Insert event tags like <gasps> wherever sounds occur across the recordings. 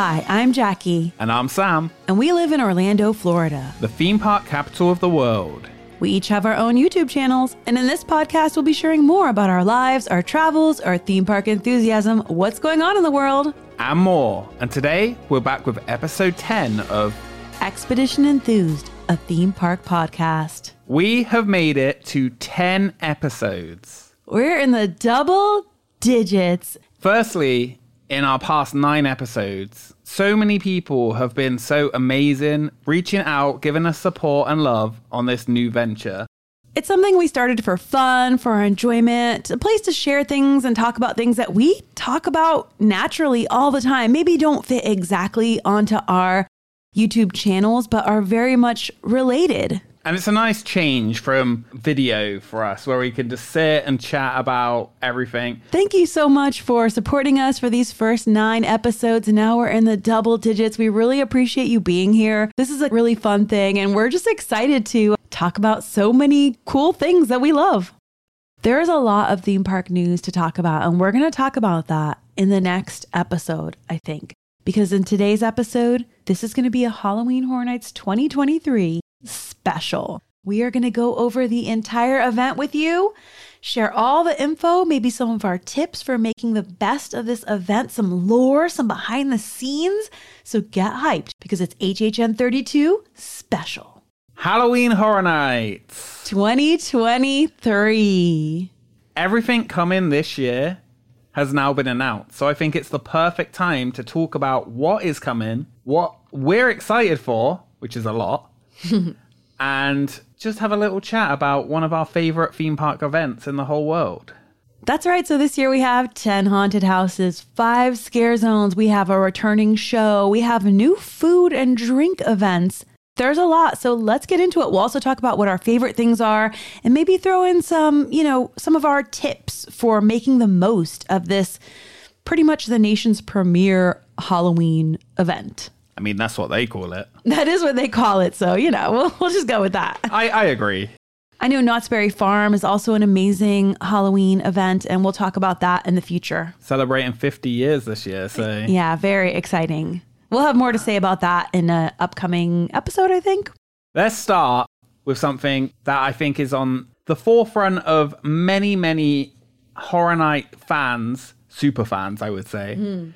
Hi, I'm Jackie, And I'm Sam, and we live in Orlando, Florida. the theme park capital of the world. We each have our own YouTube channels, and in this podcast, we'll be sharing more about our lives, our travels, our theme park enthusiasm, what's going on in the world. And more. And today, we're back with episode 10 of Expedition Enthused, a theme park podcast. We Have Made It to 10 episodes. We're in the double digits. Firstly, in our past nine episodes, so many people have been so amazing, reaching out, giving us support and love on this new venture. It's something we started for fun, for our enjoyment, a place to share things and talk about things that we talk about naturally all the time. Maybe don't fit exactly onto our YouTube channels, but are very much related. And it's a nice change from video for us where we can just sit and chat about everything. Thank you so much for supporting us for these first nine episodes. Now we're in the double digits. We really appreciate you being here. This is a really fun thing, and we're just excited to talk about so many cool things that we love. There is a lot of theme park news to talk about, and we're going to talk about that in the next episode, I think. Because in today's episode, this is going to be a Halloween Horror Nights 2023 special. We are going to go over the entire event with you, share all the info, maybe some of our tips for making the best of this event, some lore, some behind the scenes. So get hyped because it's HHN 32 special. Halloween Horror Nights. 2023. Everything coming this year has now been announced. So I think it's the perfect time to talk about what is coming, what we're excited for, which is a lot, <laughs> and just have a little chat about one of our favorite theme park events in the whole world. That's right. So this year we have 10 haunted houses, five scare zones. We have a returning show. We have new food and drink events. There's a lot. So let's get into it. We'll also talk about what our favorite things are and maybe throw in some, you know, some of our tips for making the most of this pretty much the nation's premier Halloween event. I mean, that's what they call it. That is what they call it. So, you know, <laughs> we'll, we'll just go with that. I, I agree. I know Knott's Berry Farm is also an amazing Halloween event, and we'll talk about that in the future. Celebrating 50 years this year, so Yeah, very exciting. We'll have more to say about that in an upcoming episode, I think. let's start with something that I think is on the forefront of many, many Horror Night fans, super fans, I would say, hmm.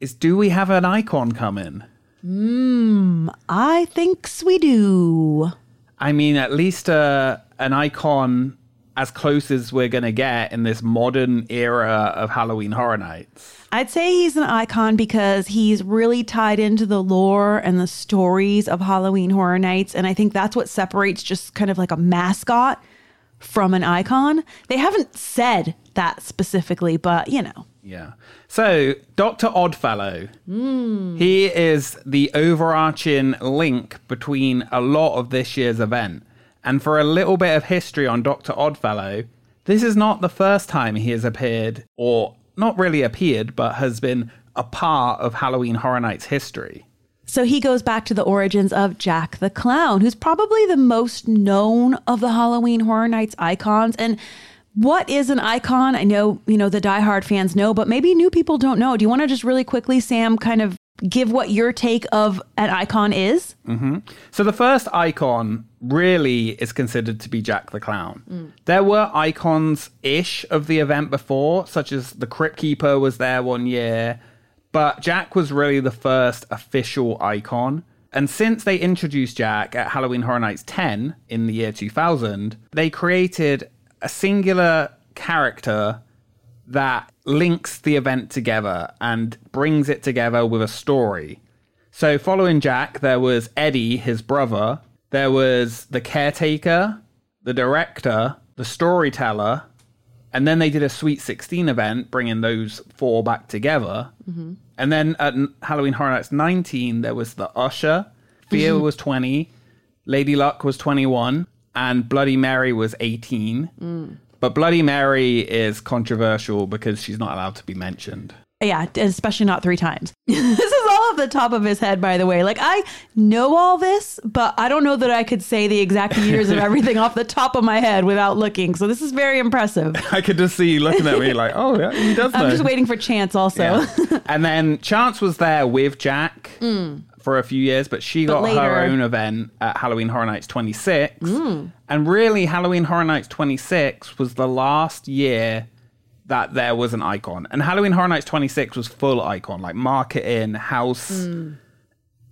is do we have an icon coming? I think we do. I mean, at least uh, an icon as close as we're going to get in this modern era of Halloween Horror Nights. I'd say he's an icon because he's really tied into the lore and the stories of Halloween Horror Nights. And I think that's what separates just kind of like a mascot from an icon. They haven't said that specifically, but you know. Yeah. So, Dr. Oddfellow, hmm. he is the overarching link between a lot of this year's event. And for a little bit of history on Dr. Oddfellow, this is not the first time he has appeared, or not really appeared, but has been a part of Halloween Horror Nights history. So he goes back to the origins of Jack the Clown, who's probably the most known of the Halloween Horror Nights icons. And what is an icon? I know, you know, the diehard fans know, but maybe new people don't know. Do you want to just really quickly, Sam, kind of give what your take of an icon is? Mm-hmm. So the first icon really is considered to be Jack the Clown. Mm. There were icons ish of the event before, such as the Crypt Keeper was there one year, but Jack was really the first official icon. And since they introduced Jack at Halloween Horror Nights 10 in the year 2000, they created a singular character that links the event together and brings it together with a story. So, following Jack, there was Eddie, his brother. There was the caretaker, the director, the storyteller, and then they did a Sweet 16 event, bringing those four back together. Mm-hmm. And then at Halloween Horror Nights 19, there was the usher. Fear mm-hmm. was 20, Lady Luck was 21, and Bloody Mary was 18. Mm. But Bloody Mary is controversial because she's not allowed to be mentioned. Yeah, especially not three times. <laughs> this is all off the top of his head, by the way. Like, I know all this, but I don't know that I could say the exact years of <laughs> everything off the top of my head without looking. So, this is very impressive. <laughs> I could just see you looking at me like, oh, yeah, he does know. I'm just waiting for Chance also. Yeah. and then Chance was there with Jack mm. for a few years, but she got later- her own event at Halloween Horror Nights 26. Mm. And really, Halloween Horror Nights 26 was the last year that there was an icon. And Halloween Horror Nights 26 was full icon, like marketing, house. Hmm.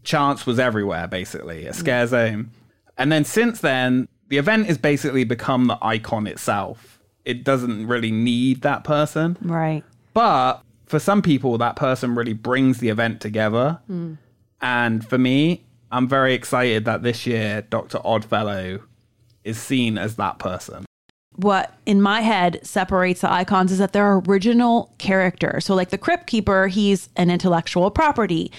Chance was everywhere, basically, a hmm. scare zone. And then since then, the event has basically become the icon itself. It doesn't really need that person. right. But for some people, that person really brings the event together. Hmm. And for me, I'm very excited that this year, Dr. Oddfellow is seen as that person. What in my head separates the icons is that they're original characters. So, like the Crypt Keeper, he's an intellectual property.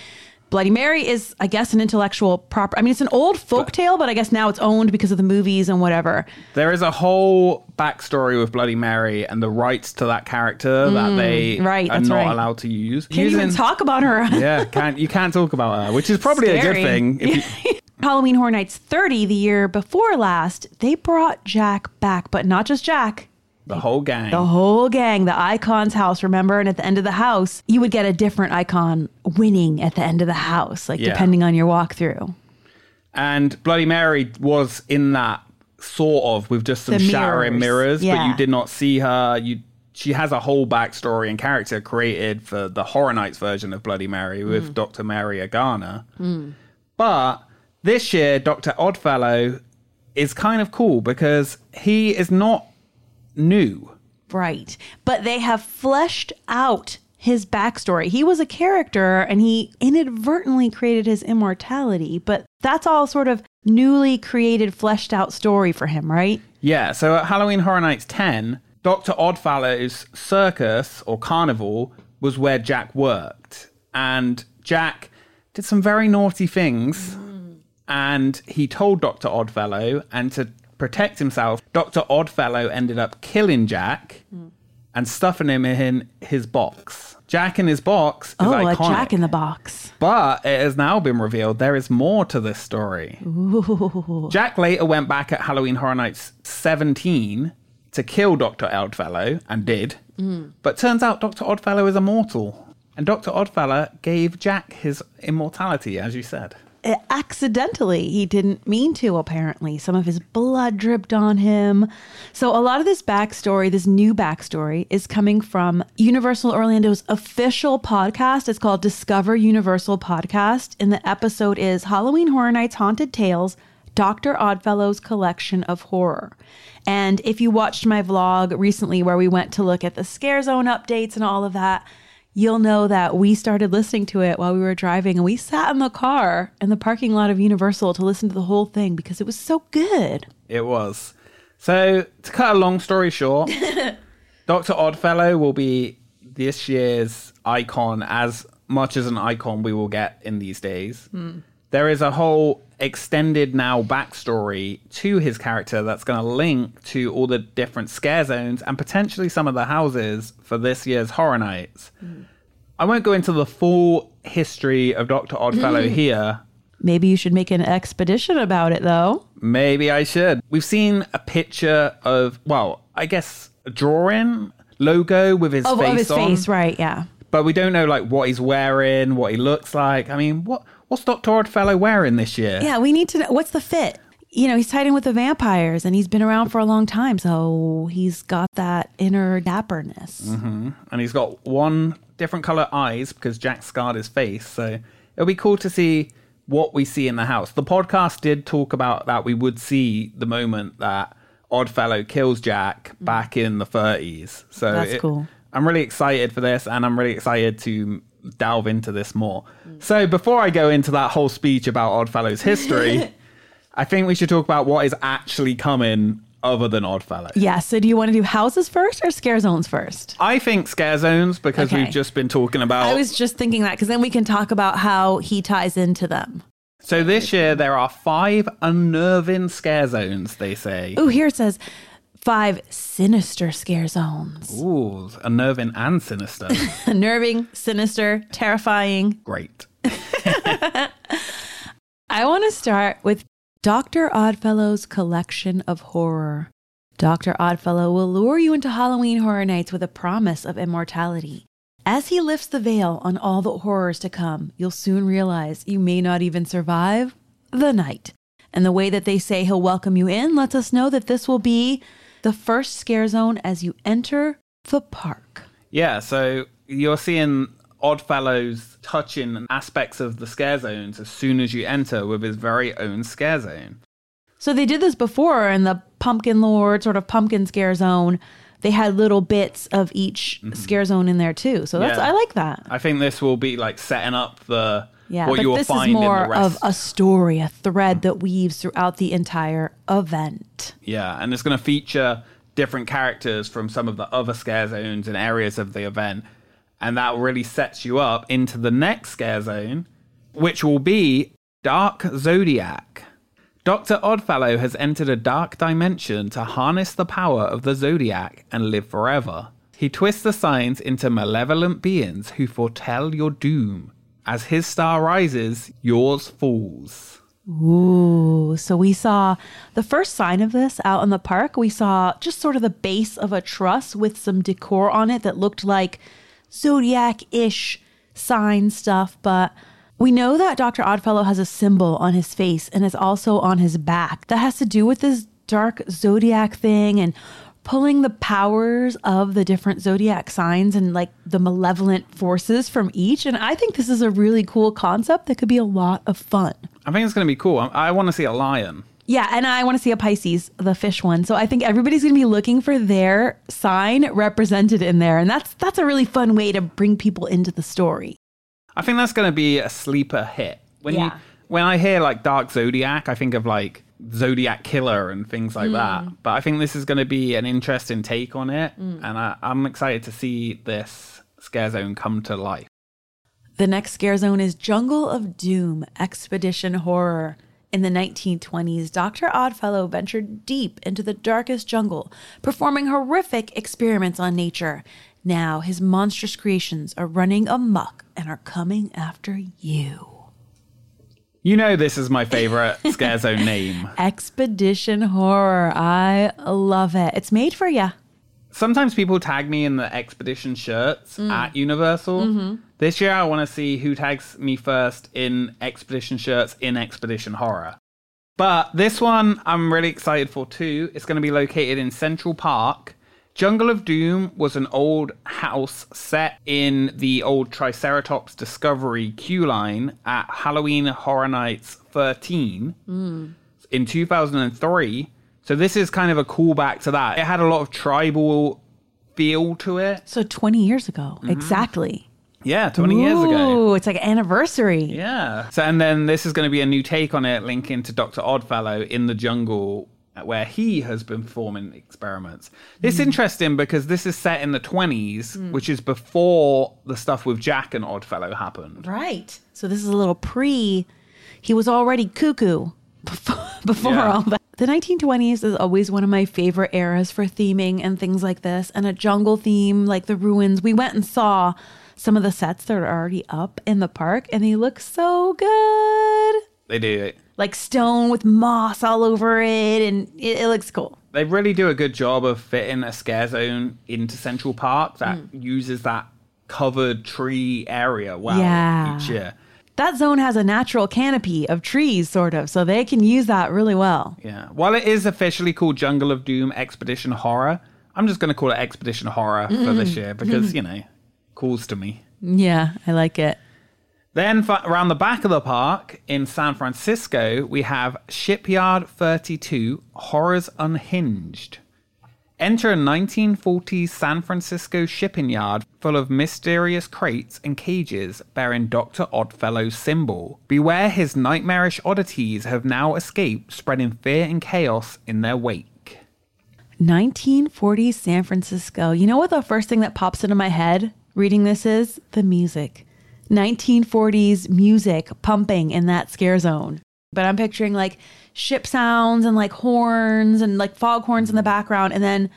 Bloody Mary is, I guess, an intellectual property. I mean, it's an old folk tale, but I guess now it's owned because of the movies and whatever. There is a whole backstory with Bloody Mary and the rights to that character that mm, they right, are not right. allowed to use. Can't even talk about her. Yeah, can't you can't talk about her, which is probably a good thing. If you, <laughs> Halloween Horror Nights 30, the year before last, they brought Jack back, but not just Jack. the whole gang. The whole gang, the icon's house, remember? And at the end of the house, you would get a different icon winning at the end of the house, like Yeah. depending on your walkthrough. And Bloody Mary was in that sort of with just some The shattering mirrors, mirrors, but you did not see her. You she has a whole backstory and character created for the Horror Nights version of Bloody Mary with Dr. Mary Agana. But this year, Dr. Oddfellow is kind of cool because he is not new. Right. But they have fleshed out his backstory. He was a character and he inadvertently created his immortality, but that's all sort of newly created, fleshed out story for him, right? Yeah, so at Halloween Horror Nights 10, Dr. Oddfellow's circus or carnival was where Jack worked. And Jack did some very naughty things. And he told Dr. Oddfellow, and to protect himself, Dr. Oddfellow ended up killing Jack and stuffing him in his box. Jack in his box is Oh, iconic. a Jack in the Box. But it has now been revealed there is more to this story. Ooh. Jack later went back at Halloween Horror Nights 17 to kill Dr. Oddfellow, and did. Mm. But turns out Dr. Oddfellow is immortal. And Dr. Oddfellow gave Jack his immortality, as you said. Uh, accidentally. He didn't mean to, apparently. Some of his blood dripped on him. So, a lot of this backstory, this new backstory, is coming from Universal Orlando's official podcast. It's called Discover Universal Podcast. And the episode is Halloween Horror Nights Haunted Tales Dr. Oddfellow's collection of horror. And if you watched my vlog recently where we went to look at the scare zone updates and all of that, you'll know that we started listening to it while we were driving and we sat in the car in the parking lot of Universal to listen to the whole thing because it was so good. It was. So, to cut a long story short, <laughs> Dr. Oddfellow will be this year's icon as much as an icon we will get in these days. Hmm. There is a whole extended now backstory to his character that's going to link to all the different scare zones and potentially some of the houses for this year's Horror Nights. I won't go into the full history of Dr. Oddfellow <laughs> here. Maybe you should make an expedition about it though. Maybe I should. We've seen a picture of, well, I guess a drawing logo with his Of, face of his on, face, right? Yeah. but we don't know like what he's wearing, what he looks like. I mean, what what's Doctor Oddfellow wearing this year? Yeah, we need to know what's the fit. You know, he's tied in with the vampires and he's been around for a long time, so he's got that inner dapperness. Mm-hmm. and he's got one different color eyes because Jack scarred his face. So it'll be cool to see what we see in the house. The podcast did talk about that we would see the moment that Oddfellow kills Jack mm. back in the 30s. So That's cool. I'm really excited for this, and I'm really excited to delve into this more. So before I go into that whole speech about Oddfellow's history, <laughs> I think we should talk about what is actually coming other than Oddfellow. Yeah, so do you want to do houses first or scare zones first? I think scare zones because Okay. we've just been talking about. I was just thinking that because then we can talk about how he ties into them. So this year there are five unnerving scare zones. They say. Oh, here it says five sinister scare zones. Ooh, unnerving and sinister. <laughs> Unnerving, sinister, terrifying. Great. I want to start with Dr. Oddfellow's collection of horror. Dr. Oddfellow will lure you into Halloween Horror Nights with a promise of immortality. As he lifts the veil on all the horrors to come, you'll soon realize you may not even survive the night. And the way that they say he'll welcome you in lets us know that this will be the first scare zone as you enter the park. Yeah, so you're seeing Oddfellows touching aspects of the scare zones as soon as you enter with his very own scare zone. So they did this before in the Pumpkin Lord sort of pumpkin scare zone. They had little bits of each mm-hmm. scare zone in there too. So that's Yeah. I like that. I think this will be like setting up the Yeah, what you'll this find is in more the rest. of a story, a thread that weaves throughout the entire event. Yeah, and it's going to feature different characters from some of the other scare zones and areas of the event. And that really sets you up into the next scare zone, which will be Dark Zodiac. Dr. Oddfellow has entered a dark dimension to harness the power of the Zodiac and live forever. He twists the signs into malevolent beings who foretell your doom. As his star rises, yours falls. Ooh, so we saw the first sign of this out in the park. We saw just sort of the base of a truss with some decor on it that looked like zodiac ish sign stuff. But we know that Dr. Oddfellow has a symbol on his face and it's also on his back that has to do with this dark zodiac thing and pulling the powers of the different zodiac signs and like the malevolent forces from each. And I think this is a really cool concept that could be a lot of fun. I think it's going to be cool. I, I want to see a lion. Yeah, and I want to see a Pisces, the fish one. So I think everybody's going to be looking for their sign represented in there, and that's that's a really fun way to bring people into the story. I think that's going to be a sleeper hit. When you when I hear like Dark Zodiac, I think of like Zodiac Killer and things like that. Mm. But I think this is going to be an interesting take on it, mm. and I, I'm excited to see this scare zone come to life. The next scare zone is Jungle of Doom Expedition Horror. In the 1920s, Dr. Oddfellow ventured deep into the darkest jungle, performing horrific experiments on nature. Now, his monstrous creations are running amok and are coming after you. You know, this is my favorite <laughs> scare zone name. Expedition Horror. I love it. It's made for you. Sometimes people tag me in the expedition shirts mm. at Universal. Mm-hmm. This year, I want to see who tags me first in expedition shirts in Expedition Horror. But this one I'm really excited for too. It's going to be located in Central Park. Jungle of Doom was an old house set in the old Triceratops Discovery queue line at Halloween Horror Nights 13 mm. in 2003. So this is kind of a callback to that. It had a lot of tribal feel to it. So 20 years ago. Mm-hmm. Exactly. Yeah, 20 years ago. Ooh, it's like anniversary. Yeah. So and then this is going to be a new take on it, linking to Doctor Oddfellow in the jungle, where he has been performing experiments. This It's mm. interesting because this is set in the twenties, mm. which is before the stuff with Jack and Oddfellow happened. Right. So this is a little pre. He was already cuckoo before, <laughs> before Yeah. all that. The 1920s is always one of my favorite eras for theming and things like this. And a jungle theme like the ruins. We went and saw some of the sets that are already up in the park, and they look so good. They do. Like stone with moss all over it, and it, it looks cool. They really do a good job of fitting a scare zone into Central Park that mm. uses that covered tree area well Yeah. each year. That zone has a natural canopy of trees, sort of, so they can use that really well. Yeah. While it is officially called Jungle of Doom Expedition Horror, I'm just going to call it Expedition Horror for this year mm-hmm. because, <laughs> you know, calls to me. Yeah, I like it. Then around the back of the park in San Francisco, we have Shipyard 32 Horrors Unhinged. Enter a 1940s San Francisco shipping yard full of mysterious crates and cages bearing Dr. Oddfellow's symbol. Beware his nightmarish oddities have now escaped, spreading fear and chaos in their wake. 1940s San Francisco. You know what the first thing that pops into my head reading this is? The music. 1940s music pumping in that scare zone. but I'm picturing like ship sounds and like horns and like foghorns in the mm-hmm. background and then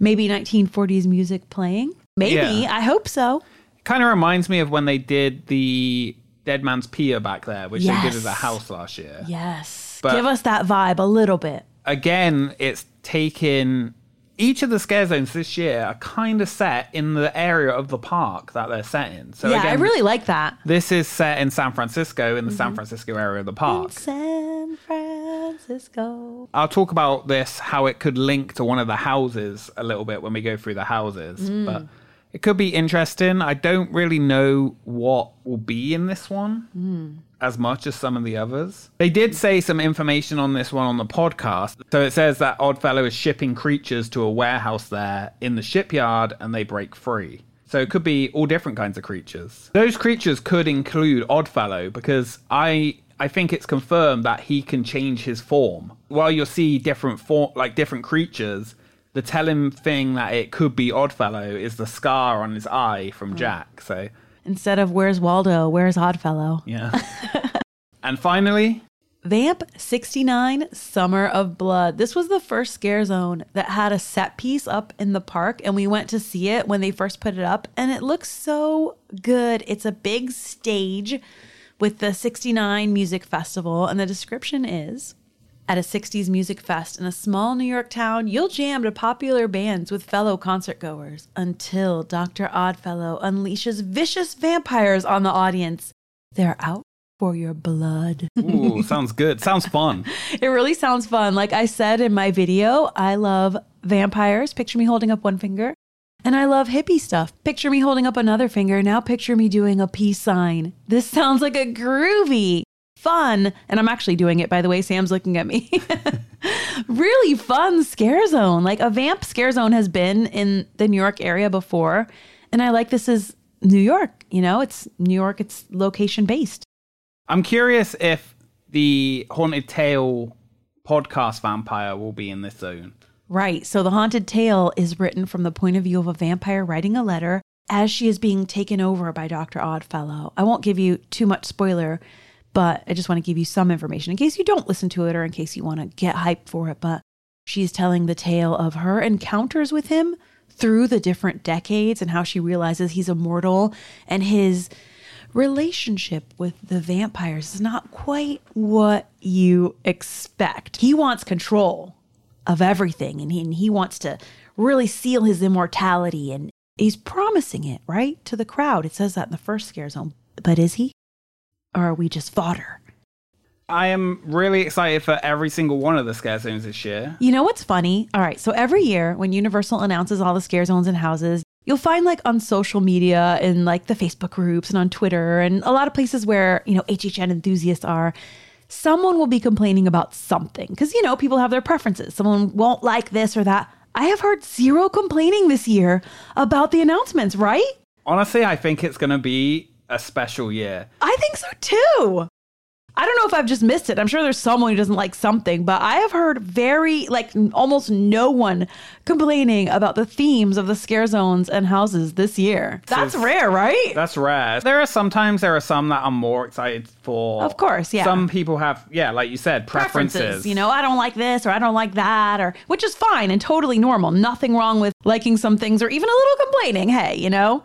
maybe 1940s music playing. Maybe. Yeah. I hope so. Kind of reminds me of when they did the Dead Man's Pier back there, which they did Yes. as a house last year. Yes. But- Give us that vibe a little bit. Again, it's taken. Each of the scare zones this year are kind of set in the area of the park that they're set in. So yeah, again, I really like that. this is set in San Francisco in the Mm-hmm. San Francisco area of the park. In San Francisco. I'll talk about this how it could link to one of the houses a little bit when we go through the houses, Mm. but it could be interesting. I don't really know what will be in this one Mm. As much as some of the others. They did say some information on this one on the podcast. So it says that Oddfellow is shipping creatures to a warehouse there in the shipyard and they break free. So it could be all different kinds of creatures. Those creatures could include Oddfellow because I I think it's confirmed that he can change his form. While you'll see different form like different creatures, the telling thing that it could be Oddfellow is the scar on his eye from hmm. Jack. So Instead of Where's Waldo, Where's Oddfellow? yeah. <laughs> and finally, Vamp 69 Summer of Blood. This was the first scare zone that had a set piece up in the park, and we went to see it when they first put it up, and it looks so good. It's a big stage with the 69 Music Festival, and the description is at a 60s music fest in a small New York town, you'll jam to popular bands with fellow concertgoers until Dr. Oddfellow unleashes vicious vampires on the audience. They're out for your blood. ooh, <laughs> sounds good. Sounds fun. It really sounds fun. Like I said in my video, I love vampires. Picture me holding up one finger. And I love hippie stuff. Picture me holding up another finger. Now picture me doing a peace sign. This sounds like a groovy, fun, and I'm actually doing it by the way. Sam's looking at me. <laughs> really fun scare zone. Like a vamp scare zone has been in the New York area before. And I like this is New York. You know, it's New York, it's location based. I'm curious if the Haunted Tale podcast vampire will be in this zone. Right. So the haunted tale is written from the point of view of a vampire writing a letter as she is being taken over by Dr. Oddfellow. I won't give you too much spoiler, but I just want to give you some information in case you don't listen to it or in case you want to get hyped for it. But she's telling the tale of her encounters with him through the different decades and how she realizes he's immortal and his relationship with the vampires is not quite what you expect. He wants control of everything and he, and he wants to really seal his immortality and he's promising it, right? To the crowd. It says that in the first scare zone. But is he? Or are we just fodder? I am really excited for every single one of the scare zones this year. You know what's funny? All right, so every year when Universal announces all the scare zones and houses, you'll find like on social media and like the Facebook groups and on Twitter and a lot of places where, you know, HHN enthusiasts are, someone will be complaining about something because, you know, people have their preferences. Someone won't like this or that. I have heard zero complaining this year about the announcements, right? Honestly, I think it's going to be a special year. I think so too. I don't know if I've just missed it. I'm sure there's someone who doesn't like something, but I have heard very, like, almost no one complaining about the themes of the scare zones and houses this year. That's rare, right? That's rare. There are sometimes there are some that I'm more excited for. Of course, yeah. Some people have, yeah, like you said, preferences. You know, I don't like this or I don't like that, or which is fine and totally normal. Nothing wrong with liking some things or even a little complaining. Hey, you know,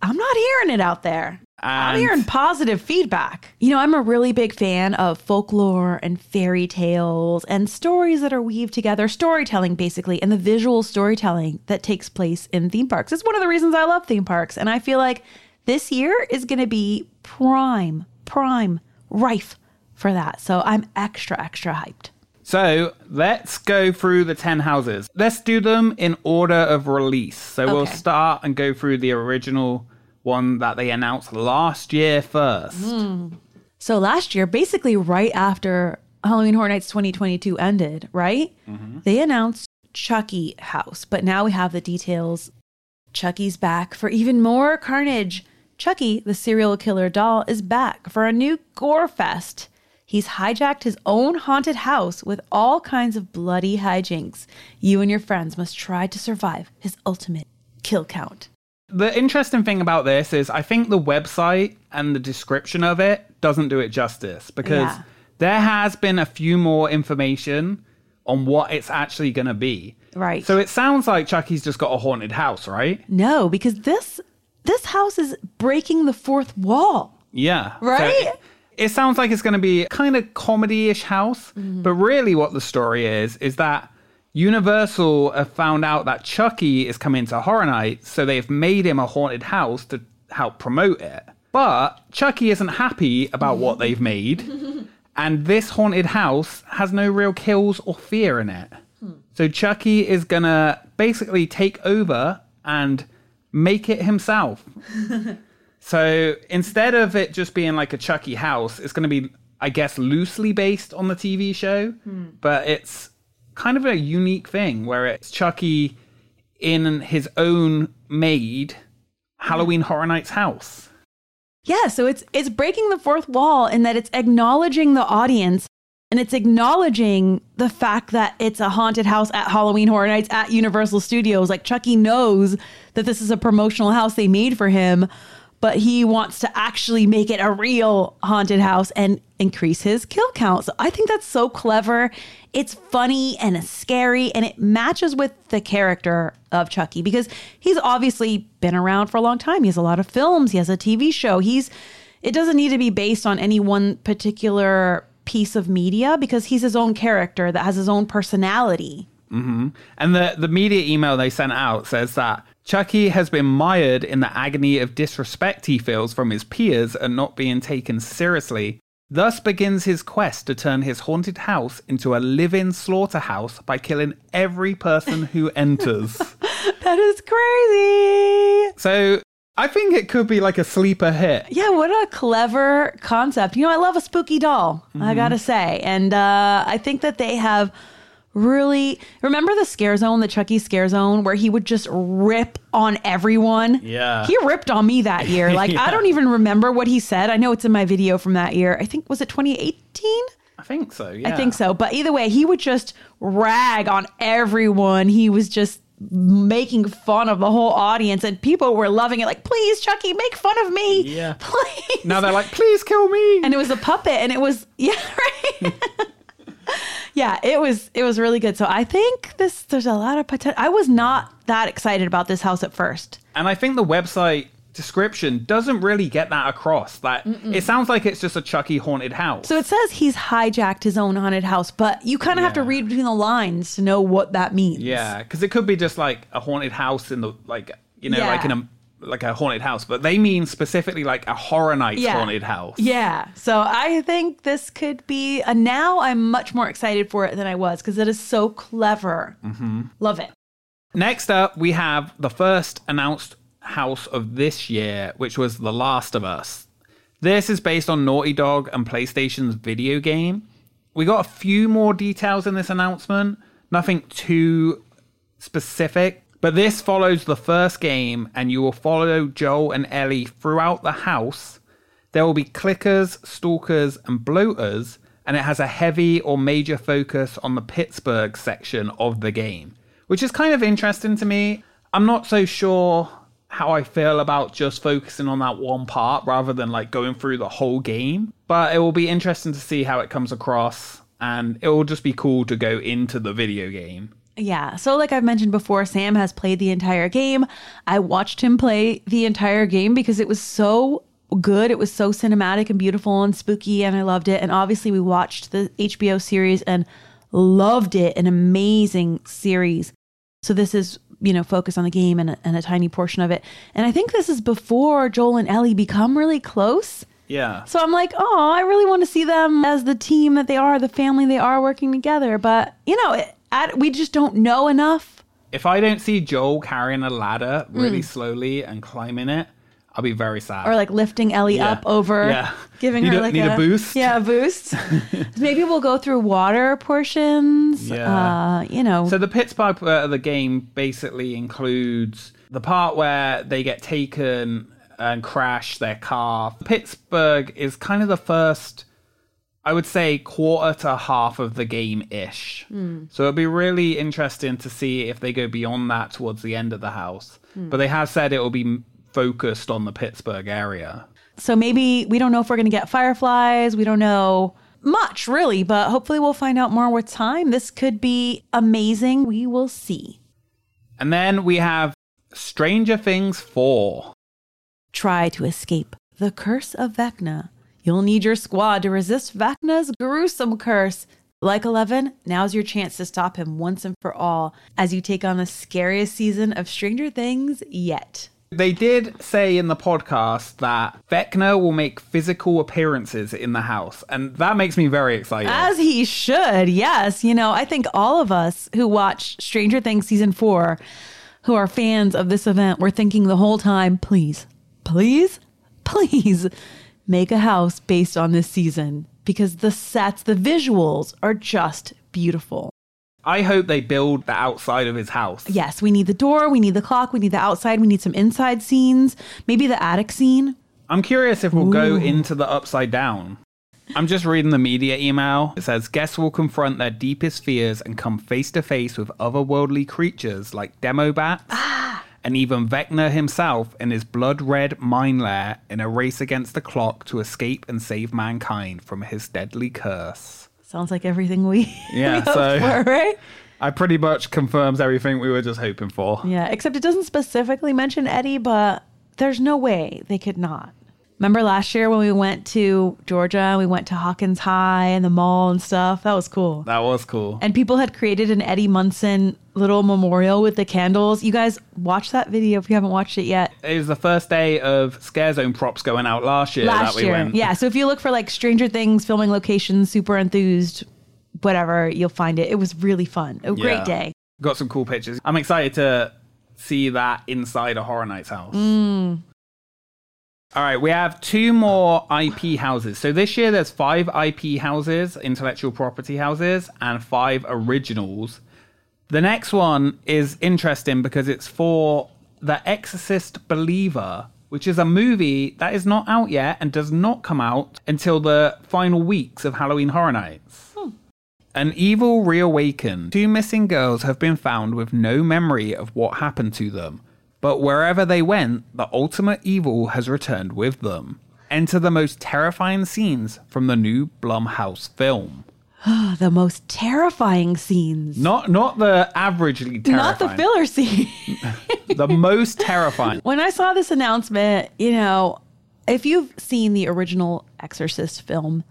I'm not hearing it out there. I'm hearing positive feedback. You know, I'm a really big fan of folklore and fairy tales and stories that are weaved together, storytelling basically, and the visual storytelling that takes place in theme parks. It's one of the reasons I love theme parks. And I feel like this year is going to be prime, prime, rife for that. So I'm extra, extra hyped. So let's go through the 10 houses. Let's do them in order of release. So we'll start and go through the original one that they announced last year first. Hmm. So last year, basically right after Halloween Horror Nights 2022 ended, right? Mm-hmm. They announced Chucky House, but now we have the details. Chucky's back for even more carnage. Chucky, the serial killer doll, is back for a new gore fest. He's hijacked his own haunted house with all kinds of bloody hijinks. You and your friends must try to survive his ultimate kill count. The interesting thing about this is I think the website and the description of it doesn't do it justice because Yeah. there has been a few more information on what it's actually going to be. Right. So it sounds like Chucky's just got a haunted house, right? No, because this this house is breaking the fourth wall. Yeah. So Right? it, it sounds like it's going to be kind of comedy-ish house, mm-hmm. but really what the story is is that Universal have found out that Chucky is coming to Horror Night, so they've made him a haunted house to help promote it. But Chucky isn't happy about what <laughs> they've made, <laughs> and this haunted house has no real kills or fear in it. Hmm. So Chucky is gonna basically take over and make it himself. <laughs> So instead of it just being like a Chucky house, it's going to be, I guess, loosely based on the TV show, hmm. but it's kind of a unique thing where it's Chucky in his own made Halloween Horror Nights house. Yeah, so it's it's breaking the fourth wall in that it's acknowledging the audience and it's acknowledging the fact that it's a haunted house at Halloween Horror Nights at Universal Studios. Like Chucky knows that this is a promotional house they made for him, but he wants to actually make it a real haunted house and increase his kill count. So I think that's so clever. It's funny and scary and it matches with the character of Chucky because he's obviously been around for a long time. He has a lot of films, he has a TV show. He's it doesn't need to be based on any one particular piece of media because he's his own character that has his own personality. Mm-hmm. And the, the media email they sent out says that Chucky has been mired in the agony of disrespect he feels from his peers and not being taken seriously. Thus begins his quest to turn his haunted house into a live-in slaughterhouse by killing every person who <laughs> enters. <laughs> That is crazy. so I think it could be like a sleeper hit. Yeah, what a clever concept. You know, I love a spooky doll, I gotta say. And uh, I think that they have really remember the scare zone, the Chucky scare zone, where he would just rip on everyone. Yeah. He ripped on me that year. <laughs> Like, I don't even remember what he said. I know it's in my video from that year. I think, was it 2018? I think so. Yeah. I think so. But either way, he would just rag on everyone. He was just making fun of the whole audience, and people were loving it. Like, please, Chucky, make fun of me. Yeah. <laughs> Please. Now they're like, please kill me. and it was a puppet, and it was <laughs> yeah, right. Yeah, it was it was really good. So I think this there's a lot of potential. I was not that excited about this house at first. And I think the website description doesn't really get that across. That it sounds like it's just a Chucky haunted house. So it says he's hijacked his own haunted house, but you kind of have to read between the lines to know what that means. yeah, because it could be just like a haunted house in the like you know Yeah. like in a like a haunted house, but they mean specifically like a horror night Yeah. haunted house. Yeah. So I think this could be, uh, now I'm much more excited for it than I was because it is so clever. Mm-hmm. Love it. Next up, we have the first announced house of this year, which was The Last of Us. This is based on Naughty Dog and PlayStation's video game. We got a few more details in this announcement, nothing too specific, but this follows the first game, and you will follow Joel and Ellie throughout the house. There will be clickers, stalkers, and bloaters, and it has a heavy or major focus on the Pittsburgh section of the game, which is kind of interesting to me. I'm not so sure how I feel about just focusing on that one part rather than like going through the whole game, but it will be interesting to see how it comes across, and it will just be cool to go into the video game. Yeah. So, like I've mentioned before, Sam has played the entire game. I watched him play the entire game because it was so good. It was so cinematic and beautiful and spooky, and I loved it. And obviously, we watched the HBO series and loved it. An amazing series. So, this is, you know, focus on the game and a, and a tiny portion of it. And I think this is before Joel and Ellie become really close. Yeah. So I'm like, oh, I really want to see them as the team that they are, the family they are working together. But, you know, it, I, we just don't know enough. If I don't see Joel carrying a ladder really slowly and climbing it, I'll be very sad. Or like lifting Ellie Yeah. up over, Yeah. giving Need her a- like need a boost? Yeah, a boost. <laughs> Maybe we'll go through water portions. Yeah. Uh, you know, So the Pittsburgh part of the game basically includes the part where they get taken and crash their car. Pittsburgh is kind of the first, I would say, quarter to half of the game ish. Hmm. So it'll be really interesting to see if they go beyond that towards the end of the house. Hmm. But they have said it will be focused on the Pittsburgh area. so maybe we don't know if we're going to get fireflies. We don't know much, really, but hopefully we'll find out more with time. This could be amazing. We will see. And then we have Stranger Things 4. Try to escape the curse of Vecna. You'll need your squad to resist Vecna's gruesome curse. Like 11, now's your chance to stop him once and for all as you take on the scariest season of Stranger Things yet. They did say in the podcast that Vecna will make physical appearances in the house, and that makes me very excited. As he should, yes. You know, I think all of us who watch Stranger Things season four, who are fans of this event, were thinking the whole time, please, please, <laughs> please make a house based on this season because the sets, the visuals are just beautiful. I hope they build the outside of his house. Yes, we need the door, we need the clock, we need the outside, we need some inside scenes, maybe the attic scene. I'm curious if we'll go into the upside down. I'm just reading the media email. It says guests will confront their deepest fears and come face to face with otherworldly creatures like Demobats ah, and even Vecna himself in his blood red mine lair in a race against the clock to escape and save mankind from his deadly curse. Sounds like everything we, <laughs> Yeah, we so- for, right? <laughs> I pretty much confirms everything we were just hoping for. Yeah, except it doesn't specifically mention Eddie, but there's no way they could not. Remember last year when we went to Georgia, we went to Hawkins High and the mall and stuff? That was cool. That was cool. And people had created an Eddie Munson little memorial with the candles. You guys watch that video if you haven't watched it yet. It was the first day of Scare Zone props going out last year last that we year. went. Yeah, so if you look for like Stranger Things filming locations, super enthused, whatever, you'll find it. It was really fun. A great day. Got some cool pictures. I'm excited to see that inside a Horror Nights house. Mm. All right, we have two more IP houses. So this year there's five IP houses, intellectual property houses, and five originals. The next one is interesting because it's for The Exorcist Believer, which is a movie that is not out yet and does not come out until the final weeks of Halloween Horror Nights. Hmm. An evil reawakened. Two missing girls have been found with no memory of what happened to them. But wherever they went, the ultimate evil has returned with them. Enter the most terrifying scenes from the new Blumhouse film. <gasps> The most terrifying scenes. Not not the averagely terrifying. Not the filler scene. <laughs> the most terrifying. when I saw this announcement, you know, if you've seen the original Exorcist film,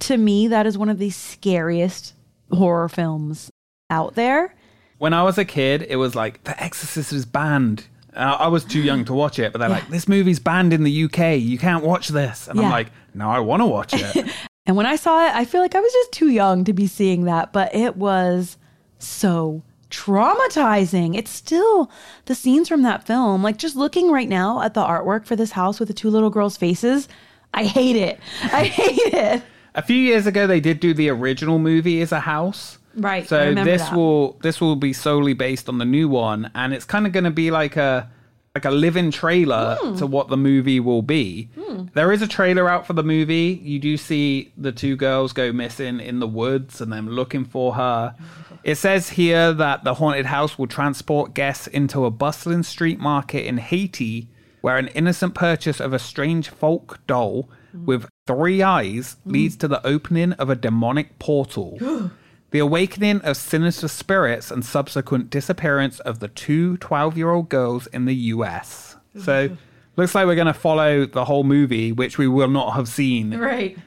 to me, that is one of the scariest horror films out there. When I was a kid, it was like The Exorcist is banned. Uh, I was too young to watch it, but they're like, "This movie's banned in the UK. You can't watch this." And I'm like, "No, I want to watch it." <laughs> And when I saw it, I feel like I was just too young to be seeing that, but it was so traumatizing. It's still the scenes from that film. Like just looking right now at the artwork for this house with the two little girls' faces, I hate it. I <laughs> hate it. A few years ago, they did do the original movie as a house. Right, So this that. will this will be solely based on the new one, and it's kind of going to be like a like a live-in trailer Hmm. to what the movie will be. There is a trailer out for the movie. You do see the two girls go missing in the woods, and them looking for her. It says here that the haunted house will transport guests into a bustling street market in Haiti, where an innocent purchase of a strange folk doll with three eyes leads to the opening of a demonic portal. <gasps> <gasps> The awakening of sinister spirits and subsequent disappearance of the two 12 year old girls in the US. So, <laughs> looks like we're going to follow the whole movie, which we will not have seen. Right.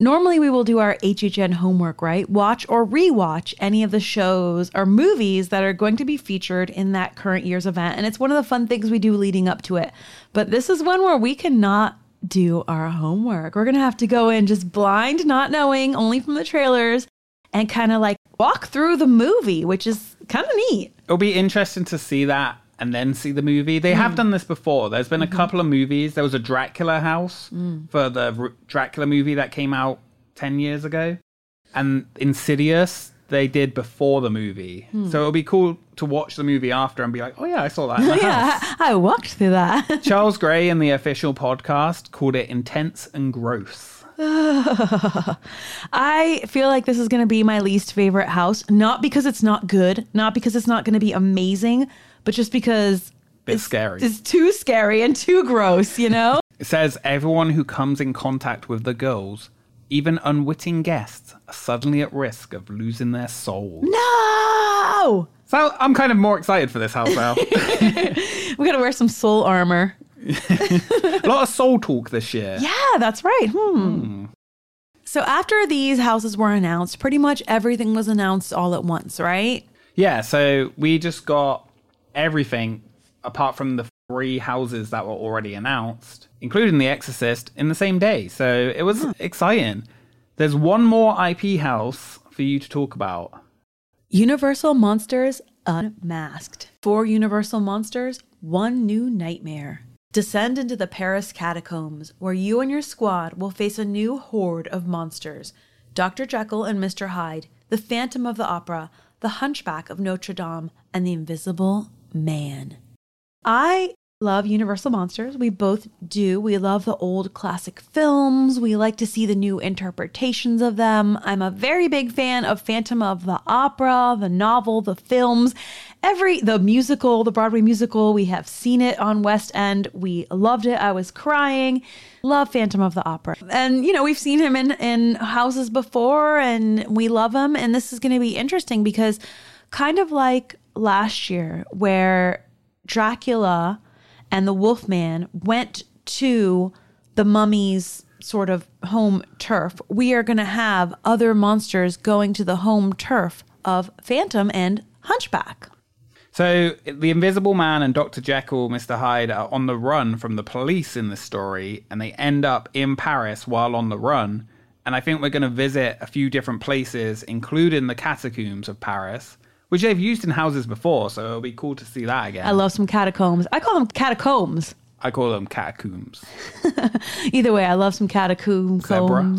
Normally, we will do our HHN homework, right? Watch or rewatch any of the shows or movies that are going to be featured in that current year's event. And it's one of the fun things we do leading up to it. But this is one where we cannot do our homework. We're going to have to go in just blind, not knowing, only from the trailers, and kind of like walk through the movie, which is kind of neat. It'll be interesting to see that and then see the movie. They have mm. done this before. There's been a mm-hmm. couple of movies. There was a Dracula house mm. for the R- Dracula movie that came out 10 years ago. And Insidious, they did before the movie. Hmm. So it'll be cool to watch the movie after and be like, oh, yeah, I saw that. In the <laughs> house. Yeah, I I walked through that. <laughs> Charles Gray in the official podcast called it intense and gross. <laughs> I feel like this is going to be my least favorite house, not because it's not good, not because it's not going to be amazing, but just because Bit it's, scary. It's too scary and too gross, you know? <laughs> It says everyone who comes in contact with the girls Even unwitting guests are suddenly at risk of losing their souls. No! So I'm kind of more excited for this house now. <laughs> We gotta wear some soul armor. A <laughs> lot of soul talk this year. Yeah, that's right. Hmm. So after these houses were announced, pretty much everything was announced all at once, right? Yeah, so we just got everything apart from the three houses that were already announced, including The Exorcist, in the same day. So it was exciting. There's one more IP house for you to talk about. Universal Monsters Unmasked. Four Universal Monsters, one new nightmare. Descend into the Paris catacombs, where you and your squad will face a new horde of monsters Dr. Jekyll and Mr. Hyde, the Phantom of the Opera, the Hunchback of Notre Dame, and the Invisible Man. I love Universal Monsters. We both do. We love the old classic films. We like to see the new interpretations of them. I'm a very big fan of Phantom of the Opera, the novel, the films, every the musical, the Broadway musical. We have seen it on West End. We loved it. I was crying. Love Phantom of the Opera. And you know, we've seen him in in houses before and we love him and this is going to be interesting because kind of like last year where Dracula and the Wolfman went to the mummy's sort of home turf, we are going to have other monsters going to the home turf of Phantom and Hunchback. So the Invisible Man and Dr. Jekyll, Mr. Hyde are on the run from the police in this story, and they end up in Paris while on the run. And I think we're going to visit a few different places, including the catacombs of Paris, which they've used in houses before. So it'll be cool to see that again. I love some catacombs. I call them catacombs. I call them catacombs. <laughs> Either way, I love some catacombs. Zebra.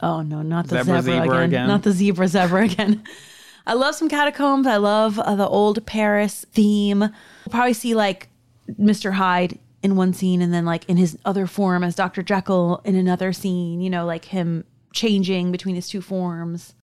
Oh no, not the Zebra, zebra, zebra again. again. Not the zebra zebra <laughs> again. I love some catacombs. I love uh, the old Paris theme. We'll probably see like Mr. Hyde in one scene and then like in his other form as Dr. Jekyll in another scene, you know, like him changing between his two forms.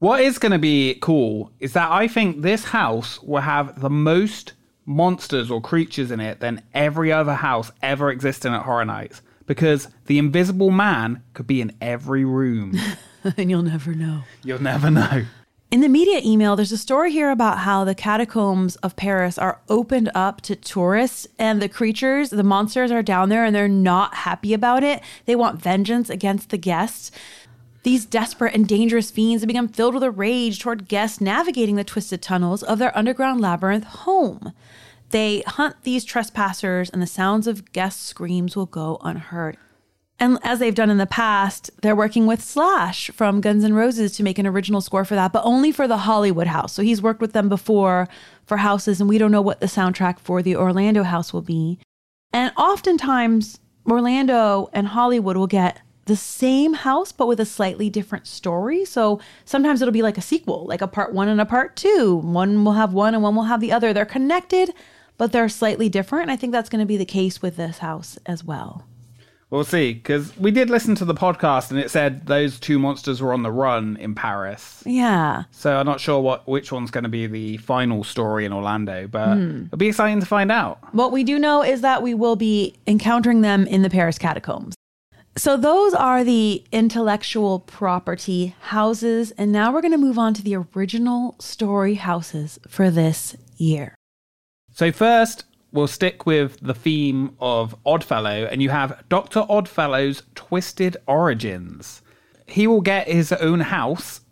What is going to be cool is that I think this house will have the most monsters or creatures in it than every other house ever existing at Horror Nights. Because the Invisible Man could be in every room. <laughs> and you'll never know. You'll never know. In the media email, there's a story here about how the catacombs of Paris are opened up to tourists and the creatures, the monsters are down there and they're not happy about it. They want vengeance against the guests. These desperate and dangerous fiends have become filled with a rage toward guests navigating the twisted tunnels of their underground labyrinth home. They hunt these trespassers, and the sounds of guests' screams will go unheard. And as they've done in the past, they're working with Slash from Guns N' Roses to make an original score for that, but only for the Hollywood house. So he's worked with them before for houses, and we don't know what the soundtrack for the Orlando house will be. And oftentimes, Orlando and Hollywood will get the same house, but with a slightly different story. So sometimes it'll be like a sequel, like a part one and a part two. One will have one and one will have the other. They're connected, but they're slightly different. And I think that's going to be the case with this house as well. We'll see. Because we did listen to the podcast and it said those two monsters were on the run in Paris. Yeah. So I'm not sure what which one's going to be the final story in Orlando, but hmm. it'll be exciting to find out. What we do know is that we will be encountering them in the Paris catacombs. So, those are the intellectual property houses. And now we're going to move on to the original story houses for this year. So first, we'll stick with the theme of Oddfellow, and you have Doctor Oddfellow's twisted origins. He will get his own house,